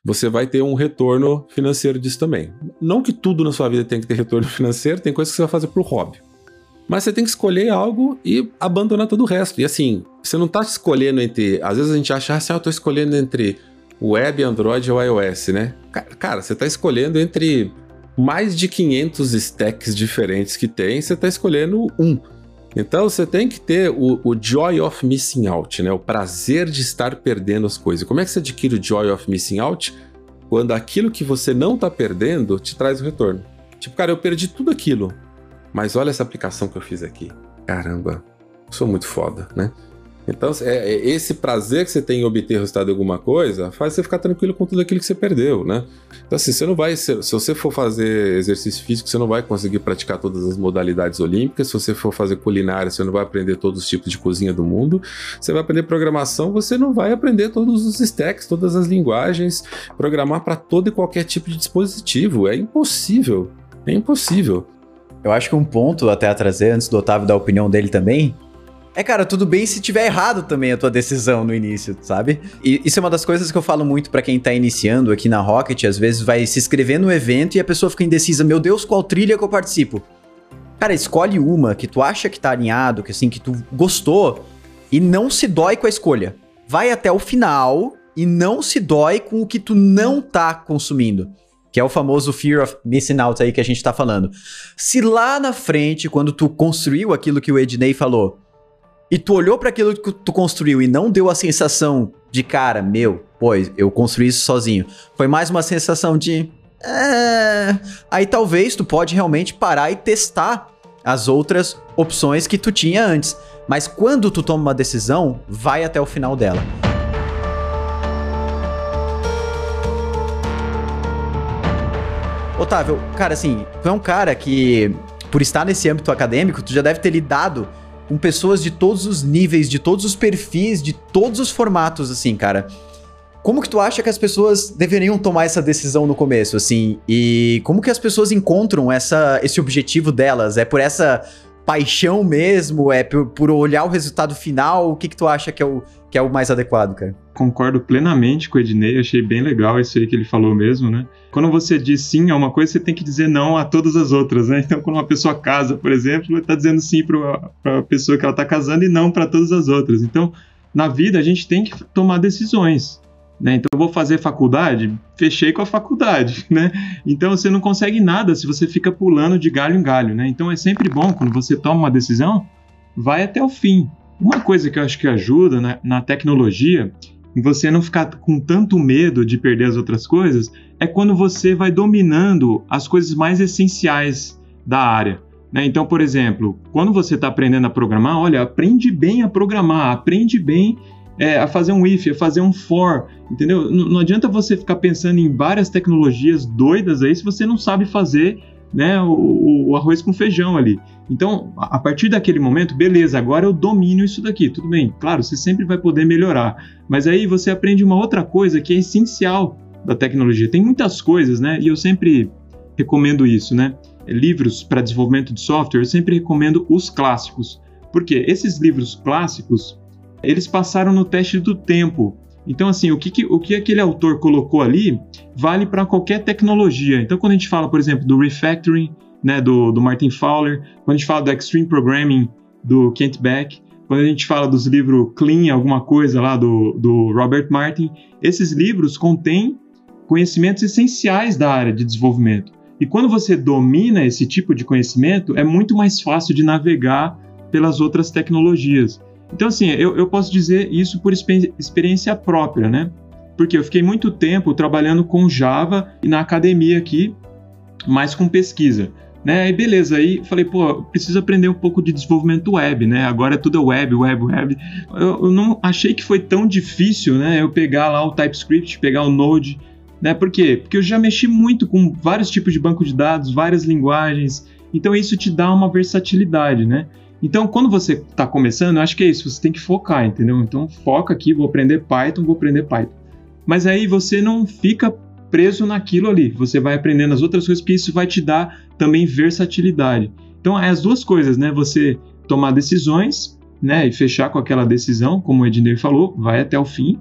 você vai ter um retorno financeiro disso também. Não que tudo na sua vida tenha que ter retorno financeiro, tem coisas que você vai fazer pro hobby. Mas você tem que escolher algo e abandonar todo o resto. E assim, você não está escolhendo entre. Às vezes a gente acha assim, ah, eu estou escolhendo entre web, Android ou iOS, né? Cara, você está escolhendo entre mais de 500 stacks diferentes que tem, você está escolhendo um. Então você tem que ter o, o, joy of missing out, né? O prazer de estar perdendo as coisas. Como é que você adquire o joy of missing out? Quando aquilo que você não está perdendo te traz o retorno. Tipo, cara, eu perdi tudo aquilo, mas olha essa aplicação que eu fiz aqui. Caramba, sou muito foda, né? Então, é, é, esse prazer que você tem em obter resultado de alguma coisa faz você ficar tranquilo com tudo aquilo que você perdeu, né? Então, assim, você não vai. Se, se você for fazer exercício físico, você não vai conseguir praticar todas as modalidades olímpicas. Se você for fazer culinária, você não vai aprender todos os tipos de cozinha do mundo. Você vai aprender programação, você não vai aprender todos os stacks, todas as linguagens, programar para todo e qualquer tipo de dispositivo. É impossível. É impossível. Eu acho que um ponto até a trazer, antes do Otávio dar a opinião dele também, é, cara, tudo bem se tiver errado também a tua decisão no início, sabe? E isso é uma das coisas que eu falo muito para quem tá iniciando aqui na Rocket, às vezes vai se inscrever no evento e a pessoa fica indecisa, meu Deus, qual trilha que eu participo? Cara, escolhe uma que tu acha que tá alinhado, que assim, que tu gostou e não se dói com a escolha. Vai até o final e não se dói com o que tu não tá consumindo. Que é o famoso fear of missing out aí que a gente tá falando. Se lá na frente, quando tu construiu aquilo que o Ednei falou, e tu olhou para aquilo que tu construiu e não deu a sensação de cara, meu, pois eu construí isso sozinho. Foi mais uma sensação de. É... Aí talvez tu pode realmente parar e testar as outras opções que tu tinha antes. Mas quando tu toma uma decisão, vai até o final dela. Otávio, cara, assim, tu é um cara que, por estar nesse âmbito acadêmico, tu já deve ter lidado com pessoas de todos os níveis, de todos os perfis, de todos os formatos, assim, cara. Como que tu acha que as pessoas deveriam tomar essa decisão no começo, assim? E como que as pessoas encontram essa, esse objetivo delas? É por essa paixão mesmo? É por, por olhar o resultado final? O que que tu acha que é o, que é o mais adequado, cara? Concordo plenamente com o Ednei, achei bem legal isso aí que ele falou mesmo, né? Quando você diz sim a uma coisa, você tem que dizer não a todas as outras, né? Então, quando uma pessoa casa, por exemplo, está dizendo sim para a pessoa que ela está casando e não para todas as outras. Então, na vida, a gente tem que tomar decisões. Né? Então, eu vou fazer faculdade, fechei com a faculdade, né? Então, você não consegue nada se você fica pulando de galho em galho, né? Então, é sempre bom, quando você toma uma decisão, vai até o fim. Uma coisa que eu acho que ajuda na, na tecnologia e você não ficar com tanto medo de perder as outras coisas é quando você vai dominando as coisas mais essenciais da área. Né? Então, por exemplo, quando você está aprendendo a programar, olha, aprende bem a programar, aprende bem é, a fazer um if, a fazer um for, entendeu? N não adianta você ficar pensando em várias tecnologias doidas aí se você não sabe fazer né, o, o, arroz com feijão ali. Então, a partir daquele momento, beleza, agora eu domino isso daqui, tudo bem. Claro, você sempre vai poder melhorar, mas aí você aprende uma outra coisa que é essencial da tecnologia. Tem muitas coisas, né? E eu sempre recomendo isso, né? Livros para desenvolvimento de software, eu sempre recomendo os clássicos. Porque esses livros clássicos, eles passaram no teste do tempo. Então, assim, o que, que o que aquele autor colocou ali vale para qualquer tecnologia. Então, quando a gente fala, por exemplo, do refactoring, né, do, do Martin Fowler, quando a gente fala do Extreme Programming, do Kent Beck, quando a gente fala dos livros Clean, alguma coisa lá do, do Robert Martin, esses livros contêm conhecimentos essenciais da área de desenvolvimento. E quando você domina esse tipo de conhecimento, é muito mais fácil de navegar pelas outras tecnologias. Então, assim, eu, eu posso dizer isso por experiência própria, né? Porque eu fiquei muito tempo trabalhando com Java e na academia aqui, mais com pesquisa. Né? Aí beleza, aí falei, pô, preciso aprender um pouco de desenvolvimento web, né? Agora é tudo web, web, web. Eu, eu, não achei que foi tão difícil, né? Eu pegar lá o TypeScript, pegar o Node, né? Por quê? Porque eu já mexi muito com vários tipos de banco de dados, várias linguagens. Então isso te dá uma versatilidade, né? Então, quando você está começando, eu acho que é isso, você tem que focar, entendeu? Então, foca aqui, vou aprender Python, vou aprender Python. Mas aí você não fica preso naquilo ali, você vai aprendendo as outras coisas, porque isso vai te dar também versatilidade. Então, é as duas coisas, né? Você tomar decisões, né, e fechar com aquela decisão, como o Ednei falou, vai até o fim.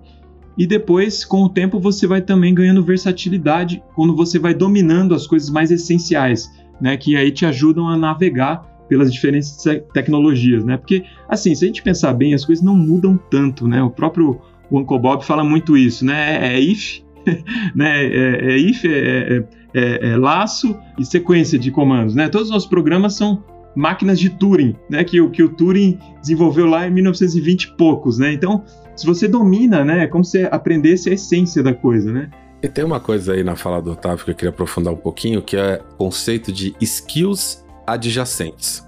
E depois, com o tempo, você vai também ganhando versatilidade quando você vai dominando as coisas mais essenciais, né, que aí te ajudam a navegar pelas diferentes tecnologias, né? Porque, assim, se a gente pensar bem, as coisas não mudam tanto, né? O próprio Uncle Bob fala muito isso, né? É, é if, né? É, é if, é, é, é, é, laço e sequência de comandos, né? Todos os nossos programas são máquinas de Turing, né? Que, que o Turing desenvolveu lá em 1920 e poucos, né? Então, se você domina, né? É como se aprendesse a essência da coisa, né? E tem uma coisa aí na fala do Otávio que eu queria aprofundar um pouquinho, que é o conceito de skills adjacentes.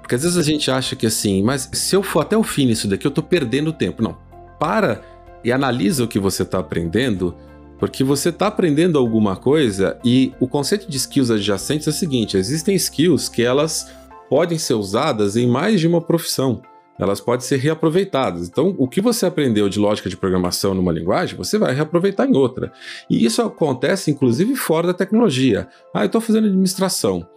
Porque às vezes a gente acha que assim, mas se eu for até o fim nisso daqui, eu estou perdendo tempo. Não. Para e analisa o que você está aprendendo, porque você está aprendendo alguma coisa e o conceito de skills adjacentes é o seguinte: existem skills que elas podem ser usadas em mais de uma profissão. Elas podem ser reaproveitadas. Então, o que você aprendeu de lógica de programação numa linguagem, você vai reaproveitar em outra. E isso acontece, inclusive, fora da tecnologia. Ah, eu estou fazendo administração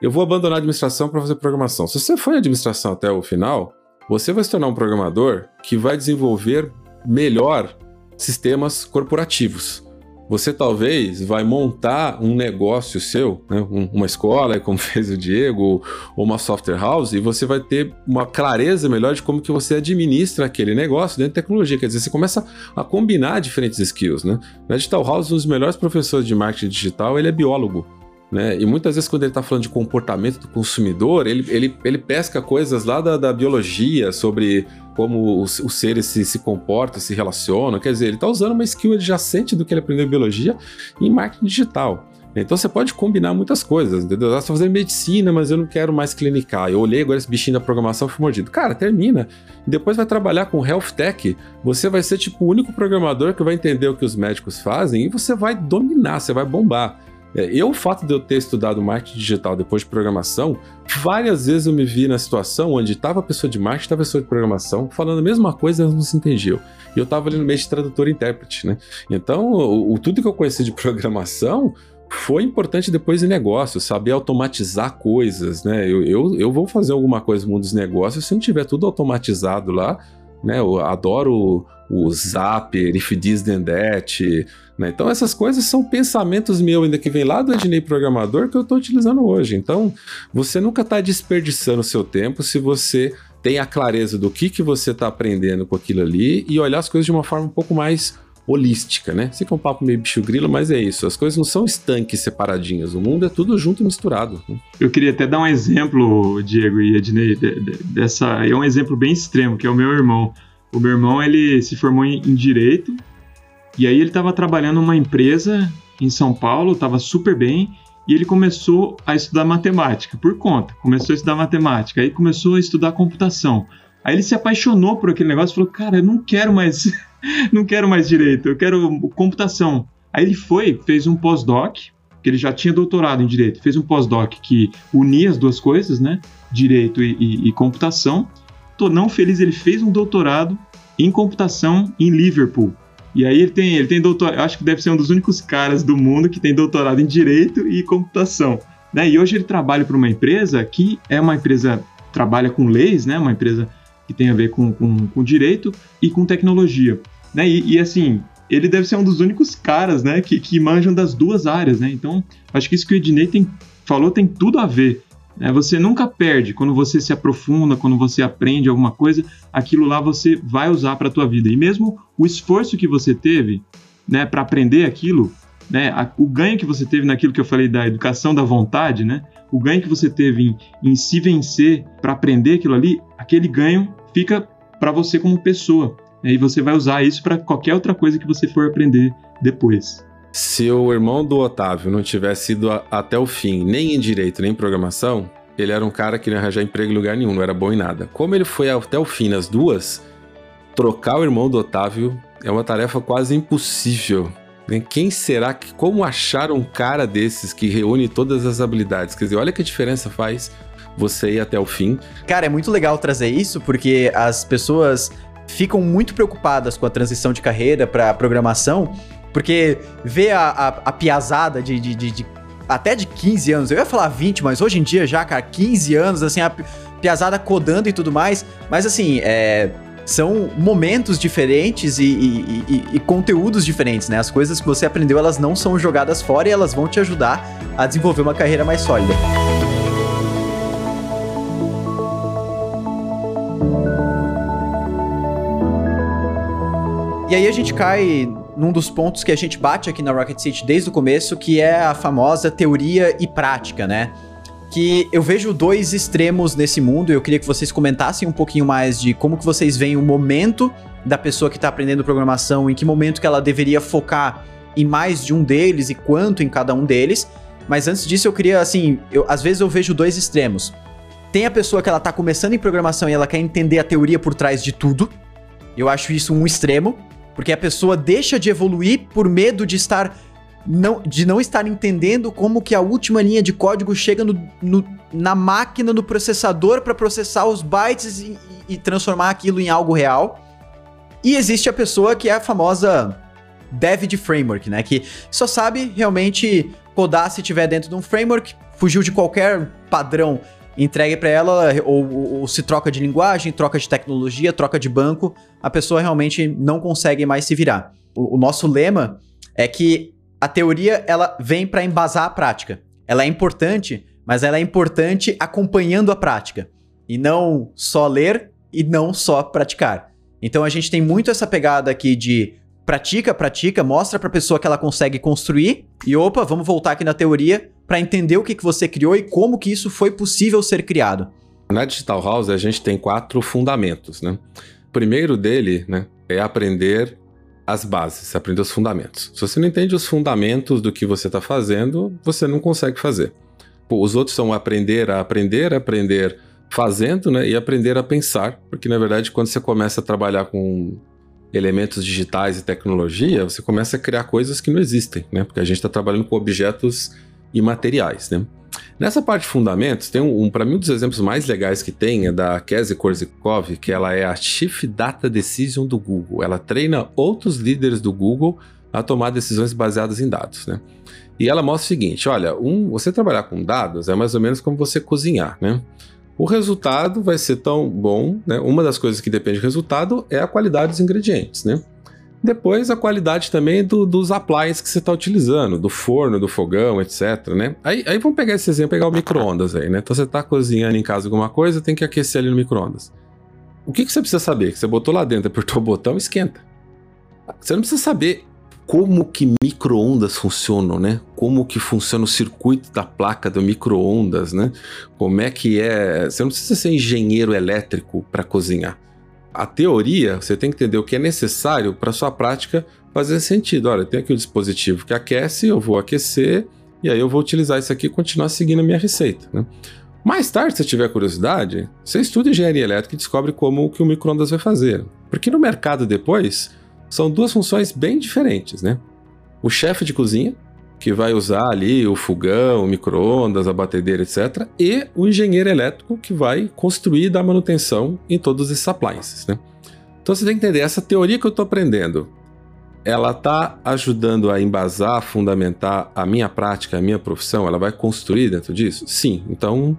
eu vou abandonar a administração para fazer programação. Se você em administração até o final, você vai se tornar um programador que vai desenvolver melhor sistemas corporativos. Você talvez vai montar um negócio seu, né? uma escola, como fez o Diego, ou uma software house, e você vai ter uma clareza melhor de como que você administra aquele negócio dentro de tecnologia. Quer dizer, você começa a combinar diferentes skills. Né? Na Digital House, um dos melhores professores de marketing digital, ele é biólogo. Né? E muitas vezes, quando ele está falando de comportamento do consumidor, ele, ele, ele pesca coisas lá da, da biologia sobre como os, os seres se, se comportam, se relacionam. Quer dizer, ele está usando uma skill adjacente do que ele aprendeu em biologia em marketing digital. Então você pode combinar muitas coisas, entendeu? Você está fazendo medicina, mas eu não quero mais clinicar. Eu olhei agora esse bichinho da programação foi mordido. Cara, termina. Depois vai trabalhar com health tech. Você vai ser tipo o único programador que vai entender o que os médicos fazem e você vai dominar, você vai bombar. É, eu, o fato de eu ter estudado marketing digital depois de programação, várias vezes eu me vi na situação onde estava a pessoa de marketing, estava a pessoa de programação, falando a mesma coisa, elas não se entendiam. E eu estava ali no meio de tradutor e intérprete, né? Então, o, o, tudo que eu conheci de programação foi importante depois em negócio, saber automatizar coisas, né? Eu, eu, eu vou fazer alguma coisa no mundo dos negócios se não tiver tudo automatizado lá, né? Eu adoro o, o Zapper, If This Then That, né? Então essas coisas são pensamentos meus ainda que vem lá do Ednei Programador que eu estou utilizando hoje. Então você nunca está desperdiçando o seu tempo se você tem a clareza do que, que você está aprendendo com aquilo ali e olhar as coisas de uma forma um pouco mais holística, né? É um papo meio bicho grilo, mas é isso. As coisas não são estanques separadinhas. O mundo é tudo junto e misturado. Né? Eu queria até dar um exemplo, Diego e Ednei, dessa. É um exemplo bem extremo, que é o meu irmão. O meu irmão, ele se formou em, em Direito, e aí ele estava trabalhando numa empresa em São Paulo, estava super bem, e ele começou a estudar matemática, por conta. Começou a estudar matemática, aí começou a estudar computação. Aí ele se apaixonou por aquele negócio e falou: Cara, eu não quero mais não quero mais direito, eu quero computação. Aí ele foi, fez um pós-doc, que ele já tinha doutorado em direito, fez um pós-doc que unia as duas coisas, né? Direito e, e, e computação. Tô não feliz, ele fez um doutorado em computação em Liverpool. E aí ele tem, ele tem doutorado, acho que deve ser um dos únicos caras do mundo que tem doutorado em direito e computação. Né? E hoje ele trabalha para uma empresa que é uma empresa trabalha com leis, né? Uma empresa que tem a ver com, com, com direito e com tecnologia. Né? E, e, assim, ele deve ser um dos únicos caras né, que, que manjam das duas áreas. Né? Então, acho que isso que o Ednei tem, falou tem tudo a ver. Né? Você nunca perde quando você se aprofunda, quando você aprende alguma coisa, aquilo lá você vai usar para a tua vida. E mesmo o esforço que você teve né, para aprender aquilo, né, a, o ganho que você teve naquilo que eu falei da educação da vontade, né, o ganho que você teve em, em se vencer para aprender aquilo ali, aquele ganho fica para você como pessoa. E você vai usar isso para qualquer outra coisa que você for aprender depois. Se o irmão do Otávio não tivesse ido a, até o fim, nem em direito, nem em programação, ele era um cara que não ia arranjar emprego em lugar nenhum, não era bom em nada. Como ele foi até o fim nas duas, trocar o irmão do Otávio é uma tarefa quase impossível. Quem será que. Como achar um cara desses que reúne todas as habilidades? Quer dizer, olha que diferença faz você ir até o fim. Cara, é muito legal trazer isso porque as pessoas ficam muito preocupadas com a transição de carreira para programação, porque vê a, a, a piazada de, de, de, de, até de 15 anos, eu ia falar 20, mas hoje em dia já, cara, 15 anos, assim, a piazada codando e tudo mais, mas assim, é, são momentos diferentes e, e, e, e, conteúdos diferentes, né? As coisas que você aprendeu, elas não são jogadas fora e elas vão te ajudar a desenvolver uma carreira mais sólida. E aí a gente cai num dos pontos que a gente bate aqui na Rocket City desde o começo, que é a famosa teoria e prática, né? Que eu vejo dois extremos nesse mundo. Eu queria que vocês comentassem um pouquinho mais de como que vocês veem o momento da pessoa que está aprendendo programação, em que momento que ela deveria focar em mais de um deles e quanto em cada um deles. Mas antes disso, eu queria, assim, eu, às vezes eu vejo dois extremos. Tem a pessoa que ela tá começando em programação e ela quer entender a teoria por trás de tudo. Eu acho isso um extremo. Porque a pessoa deixa de evoluir por medo de estar não, de não estar entendendo como que a última linha de código chega no, no, na máquina, no processador para processar os bytes e, e, transformar aquilo em algo real. E existe a pessoa que é a famosa dev de framework, né? Que só sabe realmente codar se tiver dentro de um framework, fugiu de qualquer padrão entregue para ela, ou, ou, ou, se troca de linguagem, troca de tecnologia, troca de banco, a pessoa realmente não consegue mais se virar. O, o nosso lema é que a teoria ela vem para embasar a prática. Ela é importante, mas ela é importante acompanhando a prática e não só ler e não só praticar. Então a gente tem muito essa pegada aqui de pratica, pratica, mostra para a pessoa que ela consegue construir e opa, vamos voltar aqui na teoria para entender o que, que você criou e como que isso foi possível ser criado. Na Digital House a gente tem quatro fundamentos, né? O primeiro dele, né, é aprender as bases, aprender os fundamentos. Se você não entende os fundamentos do que você está fazendo, você não consegue fazer. Pô, os outros são aprender a aprender, aprender fazendo, né, e aprender a pensar, porque na verdade quando você começa a trabalhar com elementos digitais e tecnologia, você começa a criar coisas que não existem, né? Porque a gente está trabalhando com objetos e materiais, né? Nessa parte de fundamentos, tem um, um para mim um dos exemplos mais legais que tem é da Casey Korzikov, que ela é a Chief Data Decision do Google. Ela treina outros líderes do Google a tomar decisões baseadas em dados, né? E ela mostra o seguinte: olha, um, você trabalhar com dados é mais ou menos como você cozinhar, né? O resultado vai ser tão bom, né? Uma das coisas que depende do resultado é a qualidade dos ingredientes, né? Depois a qualidade também do, dos appliances que você está utilizando, do forno, do fogão, etc. Né? Aí, aí vamos pegar esse exemplo, pegar o micro-ondas aí, né? Então você está cozinhando em casa alguma coisa, tem que aquecer ali no micro-ondas. O que, que você precisa saber? Que você botou lá dentro, apertou o botão, esquenta. Você não precisa saber como que micro-ondas funcionam, né? Como que funciona o circuito da placa do micro-ondas, né? Como é que é... Você não precisa ser engenheiro elétrico para cozinhar. A teoria, você tem que entender o que é necessário para sua prática fazer sentido. Olha, tem aqui o dispositivo que aquece, eu vou aquecer, e aí eu vou utilizar isso aqui e continuar seguindo a minha receita, né? Mais tarde, se tiver curiosidade, você estuda engenharia elétrica e descobre como que o micro-ondas vai fazer. Porque no mercado depois, são duas funções bem diferentes, né? O chefe de cozinha, que vai usar ali o fogão, o micro-ondas, a batedeira, etc. E o engenheiro elétrico, que vai construir e dar manutenção em todos esses appliances, né? Então você tem que entender, essa teoria que eu estou aprendendo, ela está ajudando a embasar, fundamentar a minha prática, a minha profissão? Ela vai construir dentro disso? Sim. Então,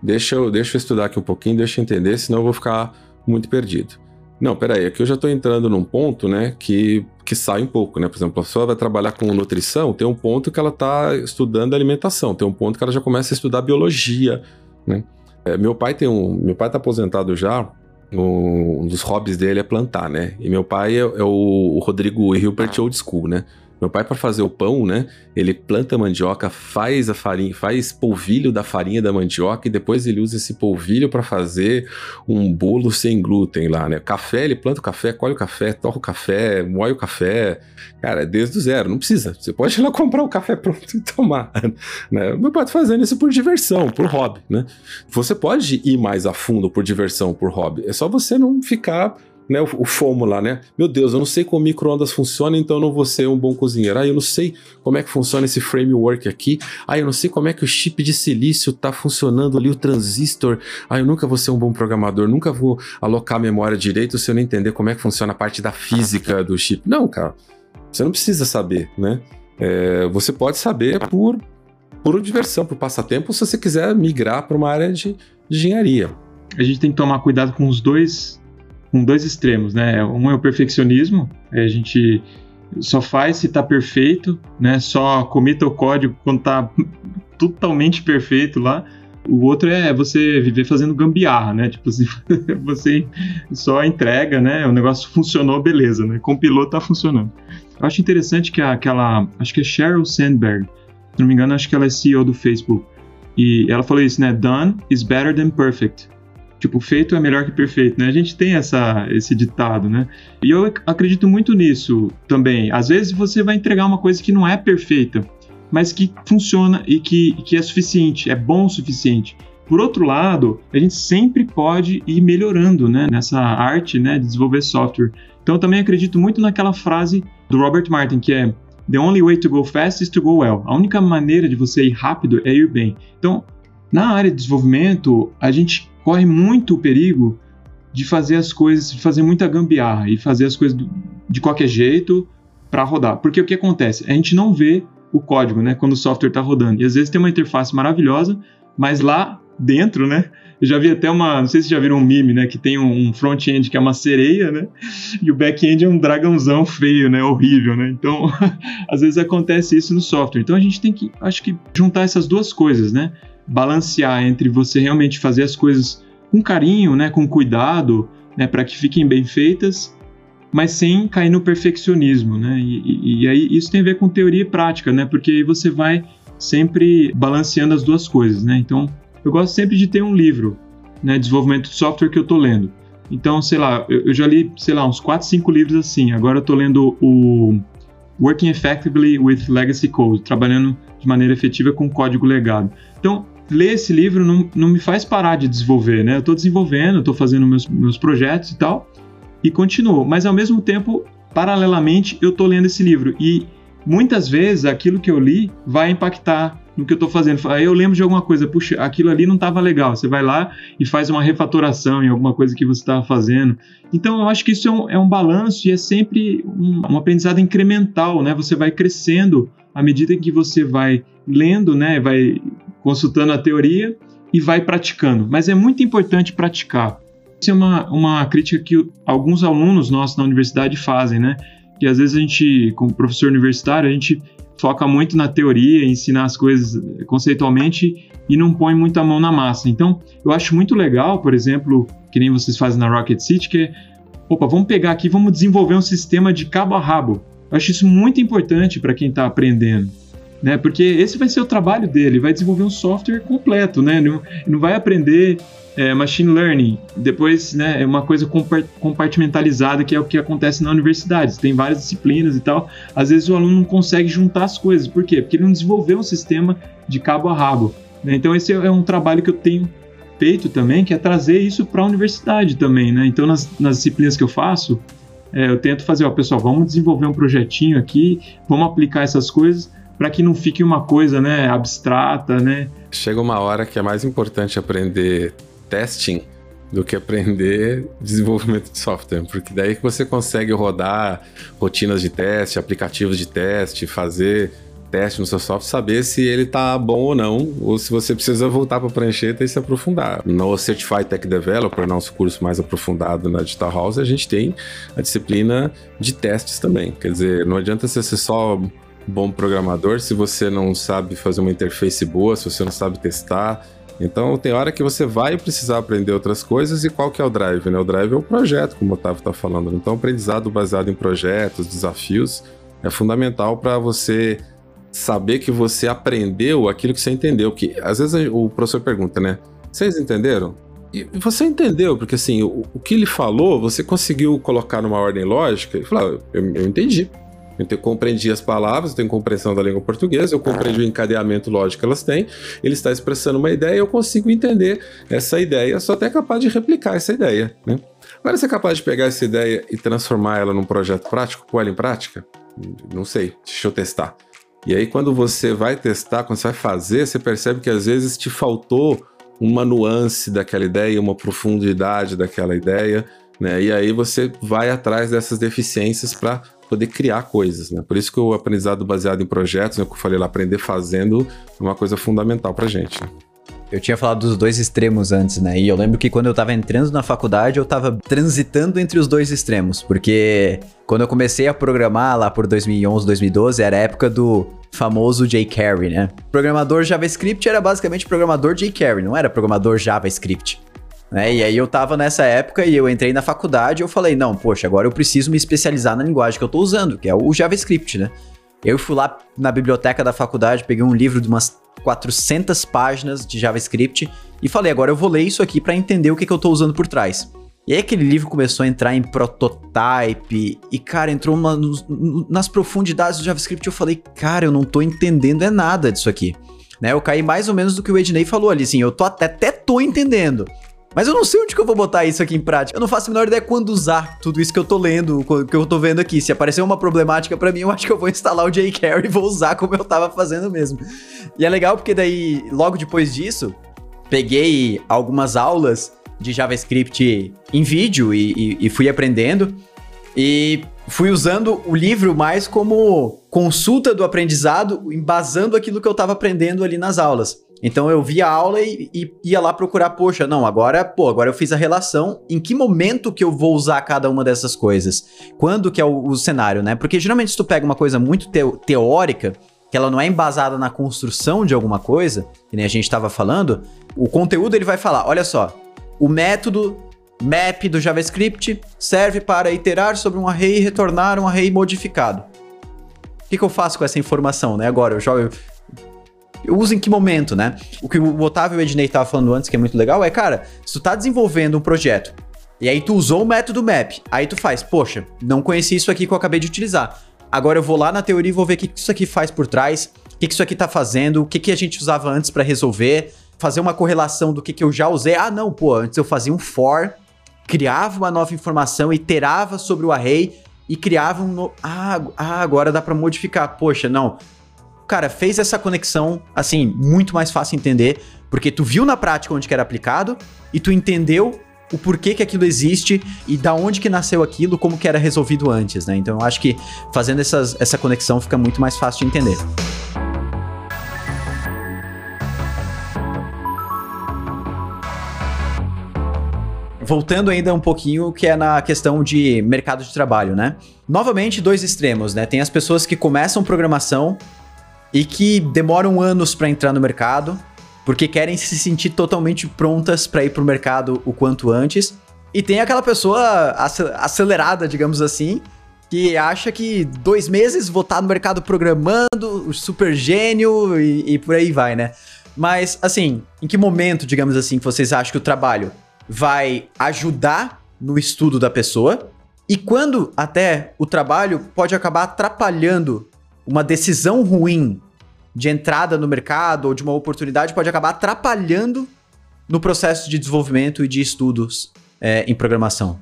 deixa eu, deixa eu estudar aqui um pouquinho, deixa eu entender, senão eu vou ficar muito perdido. Não, peraí, aqui eu já estou entrando num ponto, né, que, que sai um pouco, né? Por exemplo, a pessoa vai trabalhar com nutrição, tem um ponto que ela está estudando alimentação, tem um ponto que ela já começa a estudar biologia, né? É, meu pai tem um, meu pai está aposentado já, um, dos hobbies dele é plantar, né? E meu pai é, é o, o Rodrigo Hilbert Old School, né? Meu pai, para fazer o pão, né? Ele planta mandioca, faz a farinha, faz polvilho da farinha da mandioca e depois ele usa esse polvilho para fazer um bolo sem glúten lá, né? Café, ele planta o café, colhe o café, torra o café, moe o café. Cara, é desde o zero, não precisa. Você pode ir lá comprar o café pronto e tomar. Né? Meu pai tá fazendo isso por diversão, por hobby, né? Você pode ir mais a fundo por diversão, por hobby. É só você não ficar né, o, o FOMO lá, né? Meu Deus, eu não sei como micro-ondas funciona, então eu não vou ser um bom cozinheiro. Ah, eu não sei como é que funciona esse framework aqui. Ah, eu não sei como é que o chip de silício tá funcionando ali, o transistor. Ah, eu nunca vou ser um bom programador, nunca vou alocar memória direito se eu não entender como é que funciona a parte da física do chip. Não, cara. Você não precisa saber, né? É, você pode saber por, por diversão, por passatempo, se você quiser migrar para uma área de, de engenharia. A gente tem que tomar cuidado com os dois com dois extremos, né? Um é o perfeccionismo, a gente só faz se está perfeito, né? Só comita o código quando está totalmente perfeito lá. O outro é você viver fazendo gambiarra, né? Tipo assim, você só entrega, né? O negócio funcionou, beleza, né? Compilou, tá funcionando. Eu acho interessante que aquela, acho que é Sheryl Sandberg, se não me engano, acho que ela é CEO do Facebook. E ela falou isso, né? Done is better than perfect. Tipo, feito é melhor que perfeito, né? A gente tem essa, esse ditado, né? E eu acredito muito nisso também. Às vezes você vai entregar uma coisa que não é perfeita, mas que funciona e que, que é suficiente, é bom o suficiente. Por outro lado, a gente sempre pode ir melhorando né, nessa arte né, de desenvolver software. Então, eu também acredito muito naquela frase do Robert Martin, que é The only way to go fast is to go well. A única maneira de você ir rápido é ir bem. Então, na área de desenvolvimento, a gente corre muito o perigo de fazer as coisas, de fazer muita gambiarra e fazer as coisas de qualquer jeito para rodar. Porque o que acontece? A gente não vê o código, né, quando o software está rodando. E às vezes tem uma interface maravilhosa, mas lá dentro, né, eu já vi até uma, não sei se já viram um meme, né, que tem um front-end que é uma sereia, né, e o back-end é um dragãozão feio, né, horrível, né. Então, às vezes acontece isso no software. Então a gente tem que, acho que juntar essas duas coisas, né, balancear entre você realmente fazer as coisas com carinho, né, com cuidado, né, para que fiquem bem feitas, mas sem cair no perfeccionismo, né? E, e, e, aí isso tem a ver com teoria e prática, né? Porque aí você vai sempre balanceando as duas coisas, né? Então, eu gosto sempre de ter um livro, né, desenvolvimento de software que eu estou lendo. Então, sei lá, eu, eu, já li, sei lá, uns 4, 5 livros assim. Agora eu estou lendo o Working Effectively with Legacy Code, trabalhando de maneira efetiva com código legado. Então, ler esse livro não, não me faz parar de desenvolver, né? Eu estou desenvolvendo, estou fazendo meus, meus projetos e tal, e continuo. Mas ao mesmo tempo, paralelamente, eu estou lendo esse livro. E muitas vezes aquilo que eu li vai impactar no que eu estou fazendo. Aí eu lembro de alguma coisa, puxa, aquilo ali não estava legal. Você vai lá e faz uma refatoração em alguma coisa que você estava fazendo. Então eu acho que isso é um, é um balanço e é sempre um, um, aprendizado incremental, né? Você vai crescendo à medida que você vai lendo, né? Vai consultando a teoria e vai praticando. Mas é muito importante praticar. Isso é uma, uma crítica que alguns alunos nossos na universidade fazem, né? Que às vezes a gente, como professor universitário, a gente foca muito na teoria, ensinar as coisas conceitualmente e não põe muita mão na massa. Então, eu acho muito legal, por exemplo, que nem vocês fazem na Rocket City, que é, opa, vamos pegar aqui, vamos desenvolver um sistema de cabo a rabo. Eu acho isso muito importante para quem está aprendendo. Né? Porque esse vai ser o trabalho dele, vai desenvolver um software completo, né? Não, não vai aprender é, machine learning, depois né, é uma coisa compartimentalizada que é o que acontece na universidade. Tem várias disciplinas e tal. Às vezes o aluno não consegue juntar as coisas. Por quê? Porque ele não desenvolveu um sistema de cabo a rabo. Né? Então esse é um trabalho que eu tenho feito também, que é trazer isso para a universidade também. Né? Então nas, nas disciplinas que eu faço, é, eu tento fazer, ó, pessoal, vamos desenvolver um projetinho aqui, vamos aplicar essas coisas para que não fique uma coisa né, abstrata, né? Chega uma hora que é mais importante aprender testing do que aprender desenvolvimento de software, porque daí que você consegue rodar rotinas de teste, aplicativos de teste, fazer teste no seu software, saber se ele está bom ou não, ou se você precisa voltar para a prancheta e se aprofundar. No Certified Tech Developer, nosso curso mais aprofundado na Digital House, a gente tem a disciplina de testes também. Quer dizer, não adianta você ser só bom programador se você não sabe fazer uma interface boa, se você não sabe testar, então tem hora que você vai precisar aprender outras coisas e qual que é o drive? Né? O drive é o projeto, como o Otávio está falando. Então aprendizado baseado em projetos, desafios, é fundamental para você saber que você aprendeu aquilo que você entendeu. Que às vezes o professor pergunta, né? Vocês entenderam? E você entendeu, porque assim, o, o que ele falou, você conseguiu colocar numa ordem lógica e falar, ah, eu, eu entendi. Eu compreendi as palavras, eu tenho compreensão da língua portuguesa, eu compreendi o encadeamento lógico que elas têm, ele está expressando uma ideia, eu consigo entender essa ideia, sou até capaz de replicar essa ideia. Né? Agora, você é capaz de pegar essa ideia e transformar ela num projeto prático, pôr ela em prática? Não sei, deixa eu testar. E aí, quando você vai testar, quando você vai fazer, você percebe que às vezes te faltou uma nuance daquela ideia, uma profundidade daquela ideia, né? E aí você vai atrás dessas deficiências para poder criar coisas, né? Por isso que o aprendizado baseado em projetos, né, que eu falei lá, aprender fazendo, é uma coisa fundamental pra gente, né? Eu tinha falado dos dois extremos antes, né? E eu lembro que quando eu tava entrando na faculdade, eu tava transitando entre os dois extremos, porque quando eu comecei a programar lá por 2011, 2012, era a época do famoso jQuery, né? Programador JavaScript era basicamente programador jQuery, não era programador JavaScript. Né? E aí eu tava nessa época e eu entrei na faculdade e eu falei, não, poxa, agora eu preciso me especializar na linguagem que eu tô usando, que é o JavaScript, né? Eu fui lá na biblioteca da faculdade, peguei um livro de umas 400 páginas de JavaScript e falei, agora eu vou ler isso aqui para entender o que, que eu tô usando por trás. E aí aquele livro começou a entrar em prototype e, cara, entrou uma, nas profundidades do JavaScript. Eu falei, cara, eu não tô entendendo é nada disso aqui. Né? Eu caí mais ou menos do que o Ednei falou ali, assim, eu tô até, até tô entendendo. Mas eu não sei onde que eu vou botar isso aqui em prática. Eu não faço a menor ideia quando usar tudo isso que eu tô lendo, que eu tô vendo aqui. Se aparecer uma problemática para mim, eu acho que eu vou instalar o jQuery e vou usar como eu tava fazendo mesmo. E é legal porque daí, logo depois disso, peguei algumas aulas de JavaScript em vídeo e, e, e fui aprendendo. E fui usando o livro mais como consulta do aprendizado, embasando aquilo que eu estava aprendendo ali nas aulas. Então eu via a aula e, e, ia lá procurar, poxa, não, agora, pô, agora eu fiz a relação, em que momento que eu vou usar cada uma dessas coisas? Quando que é o, o cenário, né? Porque geralmente se tu pega uma coisa muito teórica, que ela não é embasada na construção de alguma coisa, que nem a gente estava falando, o conteúdo ele vai falar, olha só, o método map do JavaScript serve para iterar sobre um array e retornar um array modificado. O que, que eu faço com essa informação, né? Agora, eu jogo, eu uso em que momento, né? O que o Otávio e o Ednei estavam falando antes, que é muito legal, é, cara, se tu tá desenvolvendo um projeto e aí tu usou o método map, aí tu faz, poxa, não conheci isso aqui que eu acabei de utilizar. Agora eu vou lá na teoria e vou ver o que isso aqui faz por trás, o que isso aqui tá fazendo, o que, que a gente usava antes para resolver, fazer uma correlação do que, que eu já usei. Ah, não, pô, antes eu fazia um for, criava uma nova informação, iterava sobre o array e criava um novo. Ah, ah, agora dá para modificar. Poxa, não cara, fez essa conexão, assim, muito mais fácil entender, porque tu viu na prática onde que era aplicado e tu entendeu o porquê que aquilo existe e da onde que nasceu aquilo, como que era resolvido antes, né? Então eu acho que fazendo essas, essa conexão fica muito mais fácil de entender. Voltando ainda um pouquinho, que é na questão de mercado de trabalho, né? Novamente, dois extremos, né? Tem as pessoas que começam programação e que demoram anos para entrar no mercado, porque querem se sentir totalmente prontas para ir para o mercado o quanto antes. E tem aquela pessoa acelerada, digamos assim, que acha que dois meses vou estar no mercado programando, super gênio e, e por aí vai, né? Mas, assim, em que momento, digamos assim, vocês acham que o trabalho vai ajudar no estudo da pessoa e quando até o trabalho pode acabar atrapalhando uma decisão ruim de entrada no mercado ou de uma oportunidade pode acabar atrapalhando no processo de desenvolvimento e de estudos é, em programação.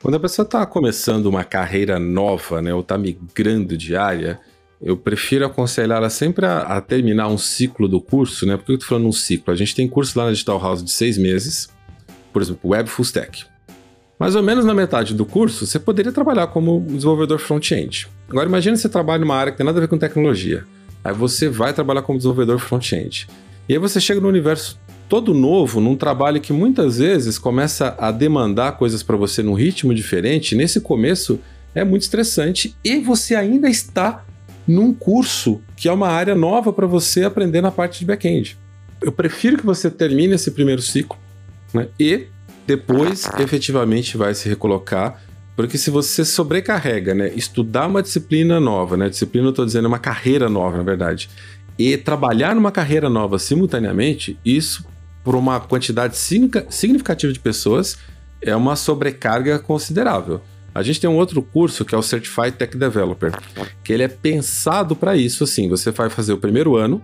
Quando a pessoa está começando uma carreira nova, né, ou está migrando de área, eu prefiro aconselhar ela sempre a, a, terminar um ciclo do curso, né? Por que eu estou falando um ciclo? A gente tem curso lá na Digital House de seis meses, por exemplo, Web Full Stack. Mais ou menos na metade do curso, você poderia trabalhar como desenvolvedor front-end. Agora imagine você trabalha numa área que tem nada a ver com tecnologia. Aí você vai trabalhar como desenvolvedor front-end. E aí você chega no universo todo novo, num trabalho que muitas vezes começa a demandar coisas para você num ritmo diferente. Nesse começo é muito estressante e você ainda está num curso que é uma área nova para você aprender na parte de back-end. Eu prefiro que você termine esse primeiro ciclo né, e depois efetivamente vai se recolocar porque se você sobrecarrega, né, estudar uma disciplina nova, né, disciplina eu estou dizendo uma carreira nova, na verdade, e trabalhar numa carreira nova simultaneamente, isso por uma quantidade significativa de pessoas é uma sobrecarga considerável. A gente tem um outro curso que é o Certified Tech Developer, que ele é pensado para isso assim, você vai fazer o primeiro ano,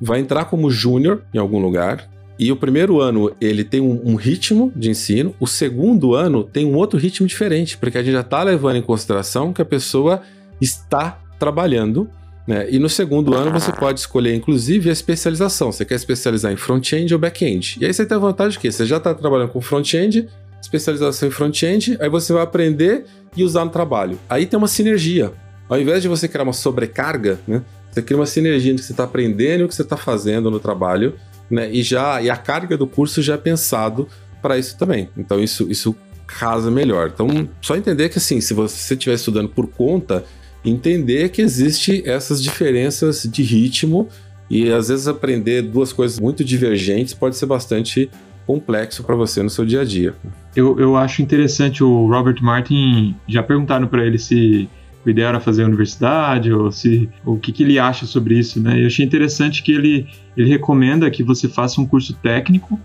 vai entrar como júnior em algum lugar, e o primeiro ano ele tem um, um, ritmo de ensino, o segundo ano tem um outro ritmo diferente, porque a gente já está levando em consideração que a pessoa está trabalhando. Né? E no segundo ano você pode escolher, inclusive, a especialização. Você quer especializar em front-end ou back-end. E aí você tem a vantagem que você já está trabalhando com front-end, especialização em front-end, aí você vai aprender e usar no trabalho. Aí tem uma sinergia. Ao invés de você criar uma sobrecarga, né? você cria uma sinergia entre o que você está aprendendo e o que você está fazendo no trabalho né? E já e a carga do curso já é pensado para isso também. Então isso isso casa melhor. Então só entender que assim, se você estiver estudando por conta, entender que existe essas diferenças de ritmo e às vezes aprender duas coisas muito divergentes pode ser bastante complexo para você no seu dia a dia. Eu, eu acho interessante o Robert Martin já perguntaram para ele se o ideal era fazer a universidade, ou se o que, que ele acha sobre isso, né? Eu achei interessante que ele, ele recomenda que você faça um curso técnico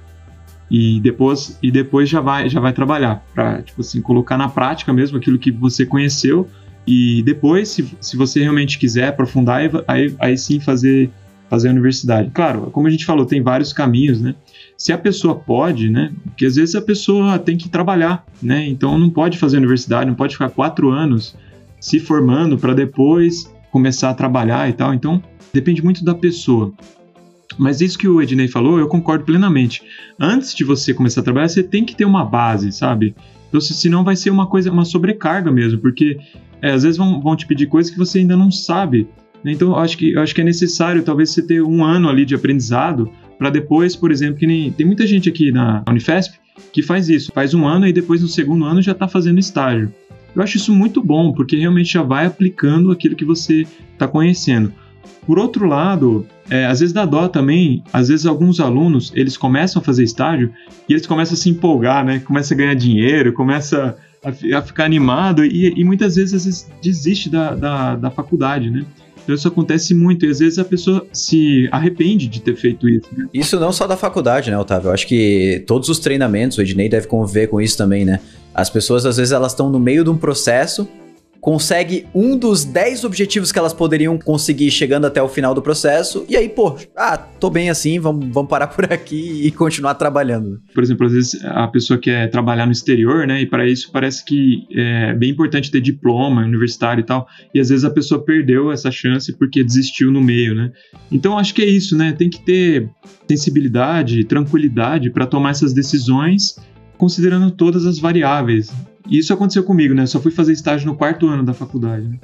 e depois, e depois já vai já vai trabalhar para tipo assim colocar na prática mesmo aquilo que você conheceu e depois se, se você realmente quiser aprofundar aí, aí sim fazer fazer a universidade. Claro como a gente falou tem vários caminhos né? Se a pessoa pode né? Porque às vezes a pessoa tem que trabalhar né? Então não pode fazer universidade não pode ficar quatro anos se formando para depois começar a trabalhar e tal. Então, depende muito da pessoa. Mas isso que o Ednei falou, eu concordo plenamente. Antes de você começar a trabalhar, você tem que ter uma base, sabe? Então, senão vai ser uma coisa, uma sobrecarga mesmo, porque é, às vezes vão, vão te pedir coisas que você ainda não sabe. Né? Então, eu acho que, eu acho que é necessário, talvez, você ter um ano ali de aprendizado para depois, por exemplo, que nem tem muita gente aqui na Unifesp que faz isso, faz um ano e depois no segundo ano já está fazendo estágio. Eu acho isso muito bom, porque realmente já vai aplicando aquilo que você está conhecendo. Por outro lado, é, às vezes dá dó também, às vezes alguns alunos, eles começam a fazer estágio e eles começam a se empolgar, né? Começa a ganhar dinheiro, começa a, a ficar animado e, e, muitas vezes, às vezes desiste da, da, da faculdade, né? Então isso acontece muito e às vezes a pessoa se arrepende de ter feito isso. Né? Isso não só da faculdade, né, Otávio? Eu acho que todos os treinamentos, o Ednei deve conviver com isso também, né? As pessoas, às vezes, elas estão no meio de um processo consegue um dos 10 objetivos que elas poderiam conseguir chegando até o final do processo, e aí, pô, ah, tô bem assim, vamos, vamos parar por aqui e continuar trabalhando. Por exemplo, às vezes a pessoa quer trabalhar no exterior, né, e para isso parece que é bem importante ter diploma universitário e tal, e às vezes a pessoa perdeu essa chance porque desistiu no meio, né. Então acho que é isso, né, tem que ter sensibilidade, tranquilidade para tomar essas decisões considerando todas as variáveis. E isso aconteceu comigo, né? Só fui fazer estágio no quarto ano da faculdade. Né?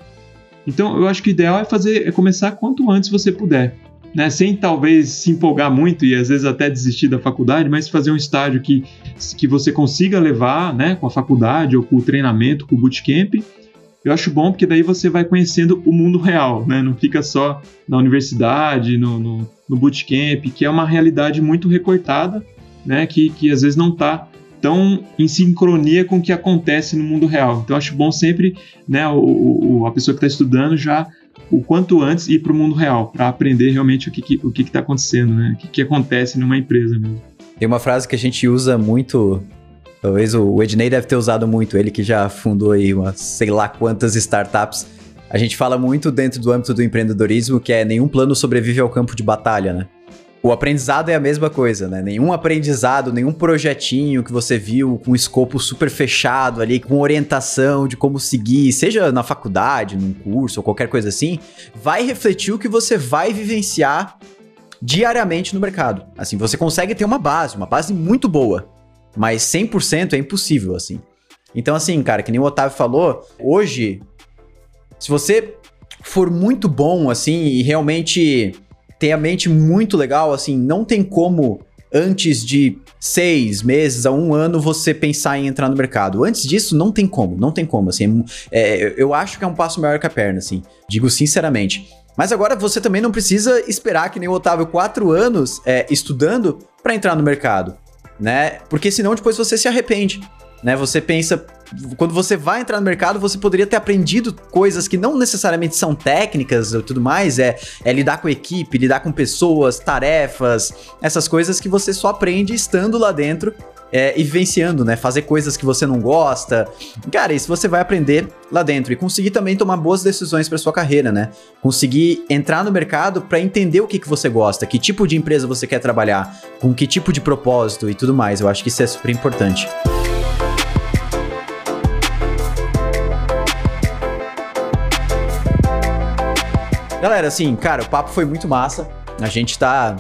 Então, eu acho que o ideal é fazer, é começar quanto antes você puder, né? Sem talvez se empolgar muito e às vezes até desistir da faculdade, mas fazer um estágio que, que você consiga levar, né? Com a faculdade ou com o treinamento, com o bootcamp. Eu acho bom porque daí você vai conhecendo o mundo real, né? Não fica só na universidade, no, no, no bootcamp, que é uma realidade muito recortada, né? Que, que às vezes não está tão em sincronia com o que acontece no mundo real. Então acho bom sempre, né, o, o a pessoa que está estudando já o quanto antes ir para o mundo real, para aprender realmente o que está o que que tá acontecendo, né, o que, que acontece numa empresa mesmo. Tem uma frase que a gente usa muito, talvez o Ednei deve ter usado muito, ele que já fundou aí umas sei lá quantas startups. A gente fala muito dentro do âmbito do empreendedorismo que é nenhum plano sobrevive ao campo de batalha, né? O aprendizado é a mesma coisa, né? Nenhum aprendizado, nenhum projetinho que você viu com escopo super fechado ali, com orientação de como seguir, seja na faculdade, num curso ou qualquer coisa assim, vai refletir o que você vai vivenciar diariamente no mercado. Assim, você consegue ter uma base, uma base muito boa, mas 100% é impossível, assim. Então, assim, cara, que nem o Otávio falou, hoje, se você for muito bom, assim, e realmente tem a mente muito legal, assim, não tem como antes de seis meses a um ano você pensar em entrar no mercado. Antes disso, não tem como, não tem como, assim. É, eu acho que é um passo maior que a perna, assim. Digo sinceramente. Mas agora você também não precisa esperar que nem o Otávio quatro anos é, estudando para entrar no mercado, né? Porque senão depois você se arrepende né? Você pensa, quando você vai entrar no mercado, você poderia ter aprendido coisas que não necessariamente são técnicas ou tudo mais, é, é lidar com equipe, lidar com pessoas, tarefas, essas coisas que você só aprende estando lá dentro é, e vivenciando, né? Fazer coisas que você não gosta. Cara, isso você vai aprender lá dentro e conseguir também tomar boas decisões para sua carreira, né? Conseguir entrar no mercado para entender o que, que você gosta, que tipo de empresa você quer trabalhar, com que tipo de propósito e tudo mais. Eu acho que isso é super importante. Galera, assim, cara, o papo foi muito massa. A gente tá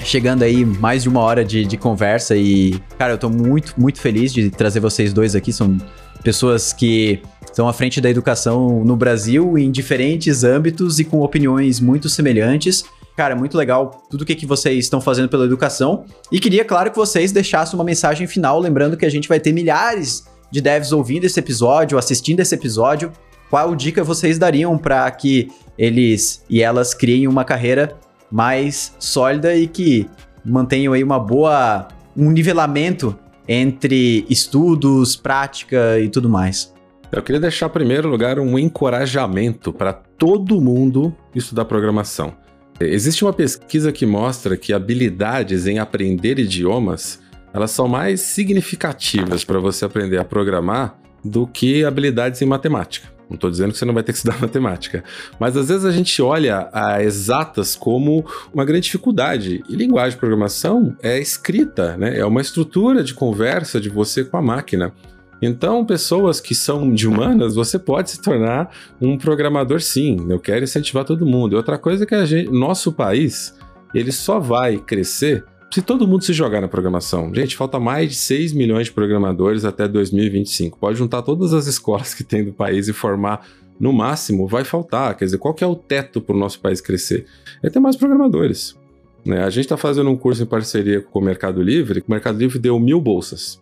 chegando aí mais de uma hora de, de conversa e, cara, eu tô muito, muito feliz de trazer vocês dois aqui. São pessoas que estão à frente da educação no Brasil em diferentes âmbitos e com opiniões muito semelhantes. Cara, muito legal tudo o que, que vocês estão fazendo pela educação. E queria, claro, que vocês deixassem uma mensagem final, lembrando que a gente vai ter milhares de devs ouvindo esse episódio, assistindo esse episódio. Qual dica vocês dariam para que eles e elas criem uma carreira mais sólida e que mantenham aí uma boa um nivelamento entre estudos, prática e tudo mais. Eu queria deixar, em primeiro lugar, um encorajamento para todo mundo estudar programação. Existe uma pesquisa que mostra que habilidades em aprender idiomas elas são mais significativas para você aprender a programar do que habilidades em matemática. Não estou dizendo que você não vai ter que estudar matemática. Mas às vezes a gente olha a exatas como uma grande dificuldade. E linguagem de programação é escrita, né? É uma estrutura de conversa de você com a máquina. Então, pessoas que são de humanas, você pode se tornar um programador sim. Eu quero incentivar todo mundo. E outra coisa é que a gente, nosso país, ele só vai crescer se todo mundo se jogar na programação, gente, falta mais de 6 milhões de programadores até 2025. Pode juntar todas as escolas que tem do país e formar no máximo, vai faltar. Quer dizer, qual que é o teto para o nosso país crescer? É ter mais programadores. Né? A gente está fazendo um curso em parceria com o Mercado Livre, o Mercado Livre deu mil bolsas.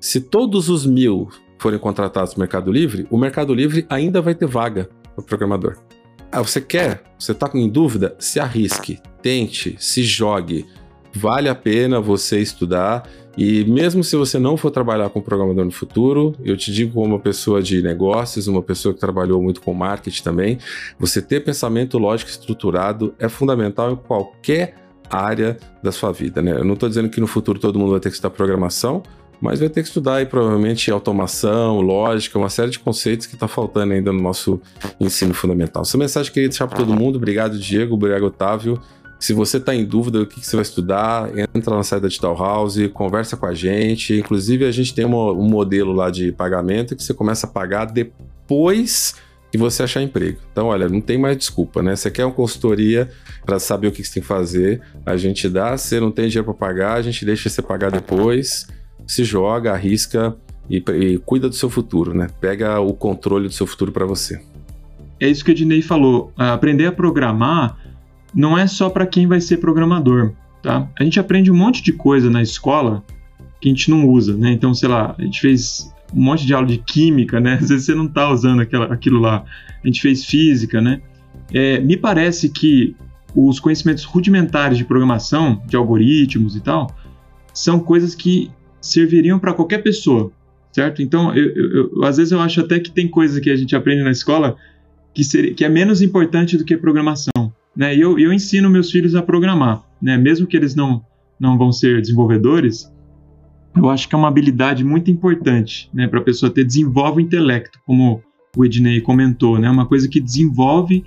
Se todos os mil forem contratados no Mercado Livre, o Mercado Livre ainda vai ter vaga para programador. Ah, você quer? Você está em dúvida? Se arrisque, tente, se jogue vale a pena você estudar. E mesmo se você não for trabalhar com programador no futuro, eu te digo como uma pessoa de negócios, uma pessoa que trabalhou muito com marketing também, você ter pensamento lógico estruturado é fundamental em qualquer área da sua vida, né? Eu não estou dizendo que no futuro todo mundo vai ter que estudar programação, mas vai ter que estudar aí provavelmente automação, lógica, uma série de conceitos que está faltando ainda no nosso ensino fundamental. Essa mensagem eu queria deixar para todo mundo. Obrigado, Diego. Obrigado, Otávio. Se você está em dúvida do que, que, você vai estudar, entra na site da Digital House, conversa com a gente. Inclusive, a gente tem uma, um modelo lá de pagamento que você começa a pagar depois que você achar emprego. Então, olha, não tem mais desculpa, né? Você quer uma consultoria para saber o que você tem que fazer, a gente dá, você não tem dinheiro para pagar, a gente deixa você pagar depois se joga, arrisca e, e cuida do seu futuro, né? Pega o controle do seu futuro para você. É isso que o Ednei falou. Aprender a programar não é só para quem vai ser programador, tá? A gente aprende um monte de coisa na escola que a gente não usa, né? Então, sei lá, a gente fez um monte de aula de química, né? Às vezes você não está usando aquela, aquilo lá. A gente fez física, né? É, me parece que os conhecimentos rudimentares de programação, de algoritmos e tal, são coisas que serviriam para qualquer pessoa, certo? Então, eu, eu, eu, às vezes eu acho até que tem coisa que a gente aprende na escola que, que é menos importante do que programação, né? E eu, eu ensino meus filhos a programar, né? Mesmo que eles não, não vão ser desenvolvedores, eu acho que é uma habilidade muito importante, né? Para a pessoa ter, desenvolve o intelecto, como o Ednei comentou, né? Uma coisa que desenvolve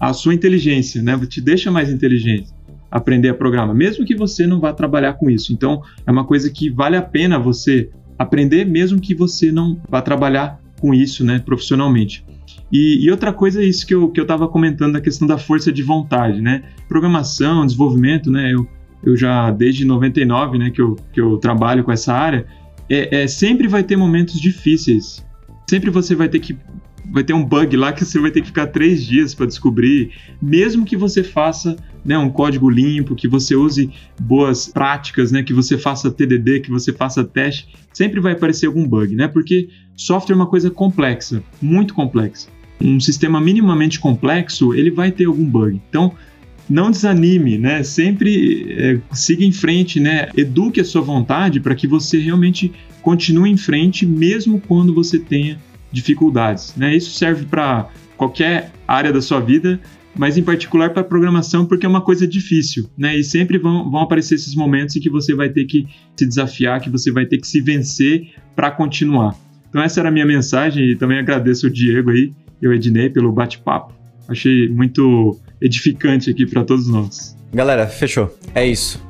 a sua inteligência, né? Te deixa mais inteligente aprender a programar, mesmo que você não vá trabalhar com isso. Então, é uma coisa que vale a pena você aprender, mesmo que você não vá trabalhar com isso, né, profissionalmente. E, e outra coisa é isso que eu, que eu estava comentando, a questão da força de vontade, né? Programação, desenvolvimento, né? Eu, eu já, desde 99, né, que eu, que eu trabalho com essa área, é, é sempre vai ter momentos difíceis. Sempre você vai ter que vai ter um bug lá que você vai ter que ficar três dias para descobrir, mesmo que você faça né, um código limpo, que você use boas práticas, né, que você faça TDD, que você faça teste, sempre vai aparecer algum bug, né? Porque software é uma coisa complexa, muito complexa. Um sistema minimamente complexo, ele vai ter algum bug. Então, não desanime, né? Sempre é, siga em frente, né? Eduque a sua vontade para que você realmente continue em frente, mesmo quando você tenha dificuldades. Né? Isso serve para qualquer área da sua vida, mas em particular para programação, porque é uma coisa difícil, né? E sempre vão, vão aparecer esses momentos em que você vai ter que se desafiar, que você vai ter que se vencer para continuar. Então essa era a minha mensagem e também agradeço o Diego aí e o Ednei pelo bate-papo. Achei muito edificante aqui para todos nós. Galera, fechou. É isso.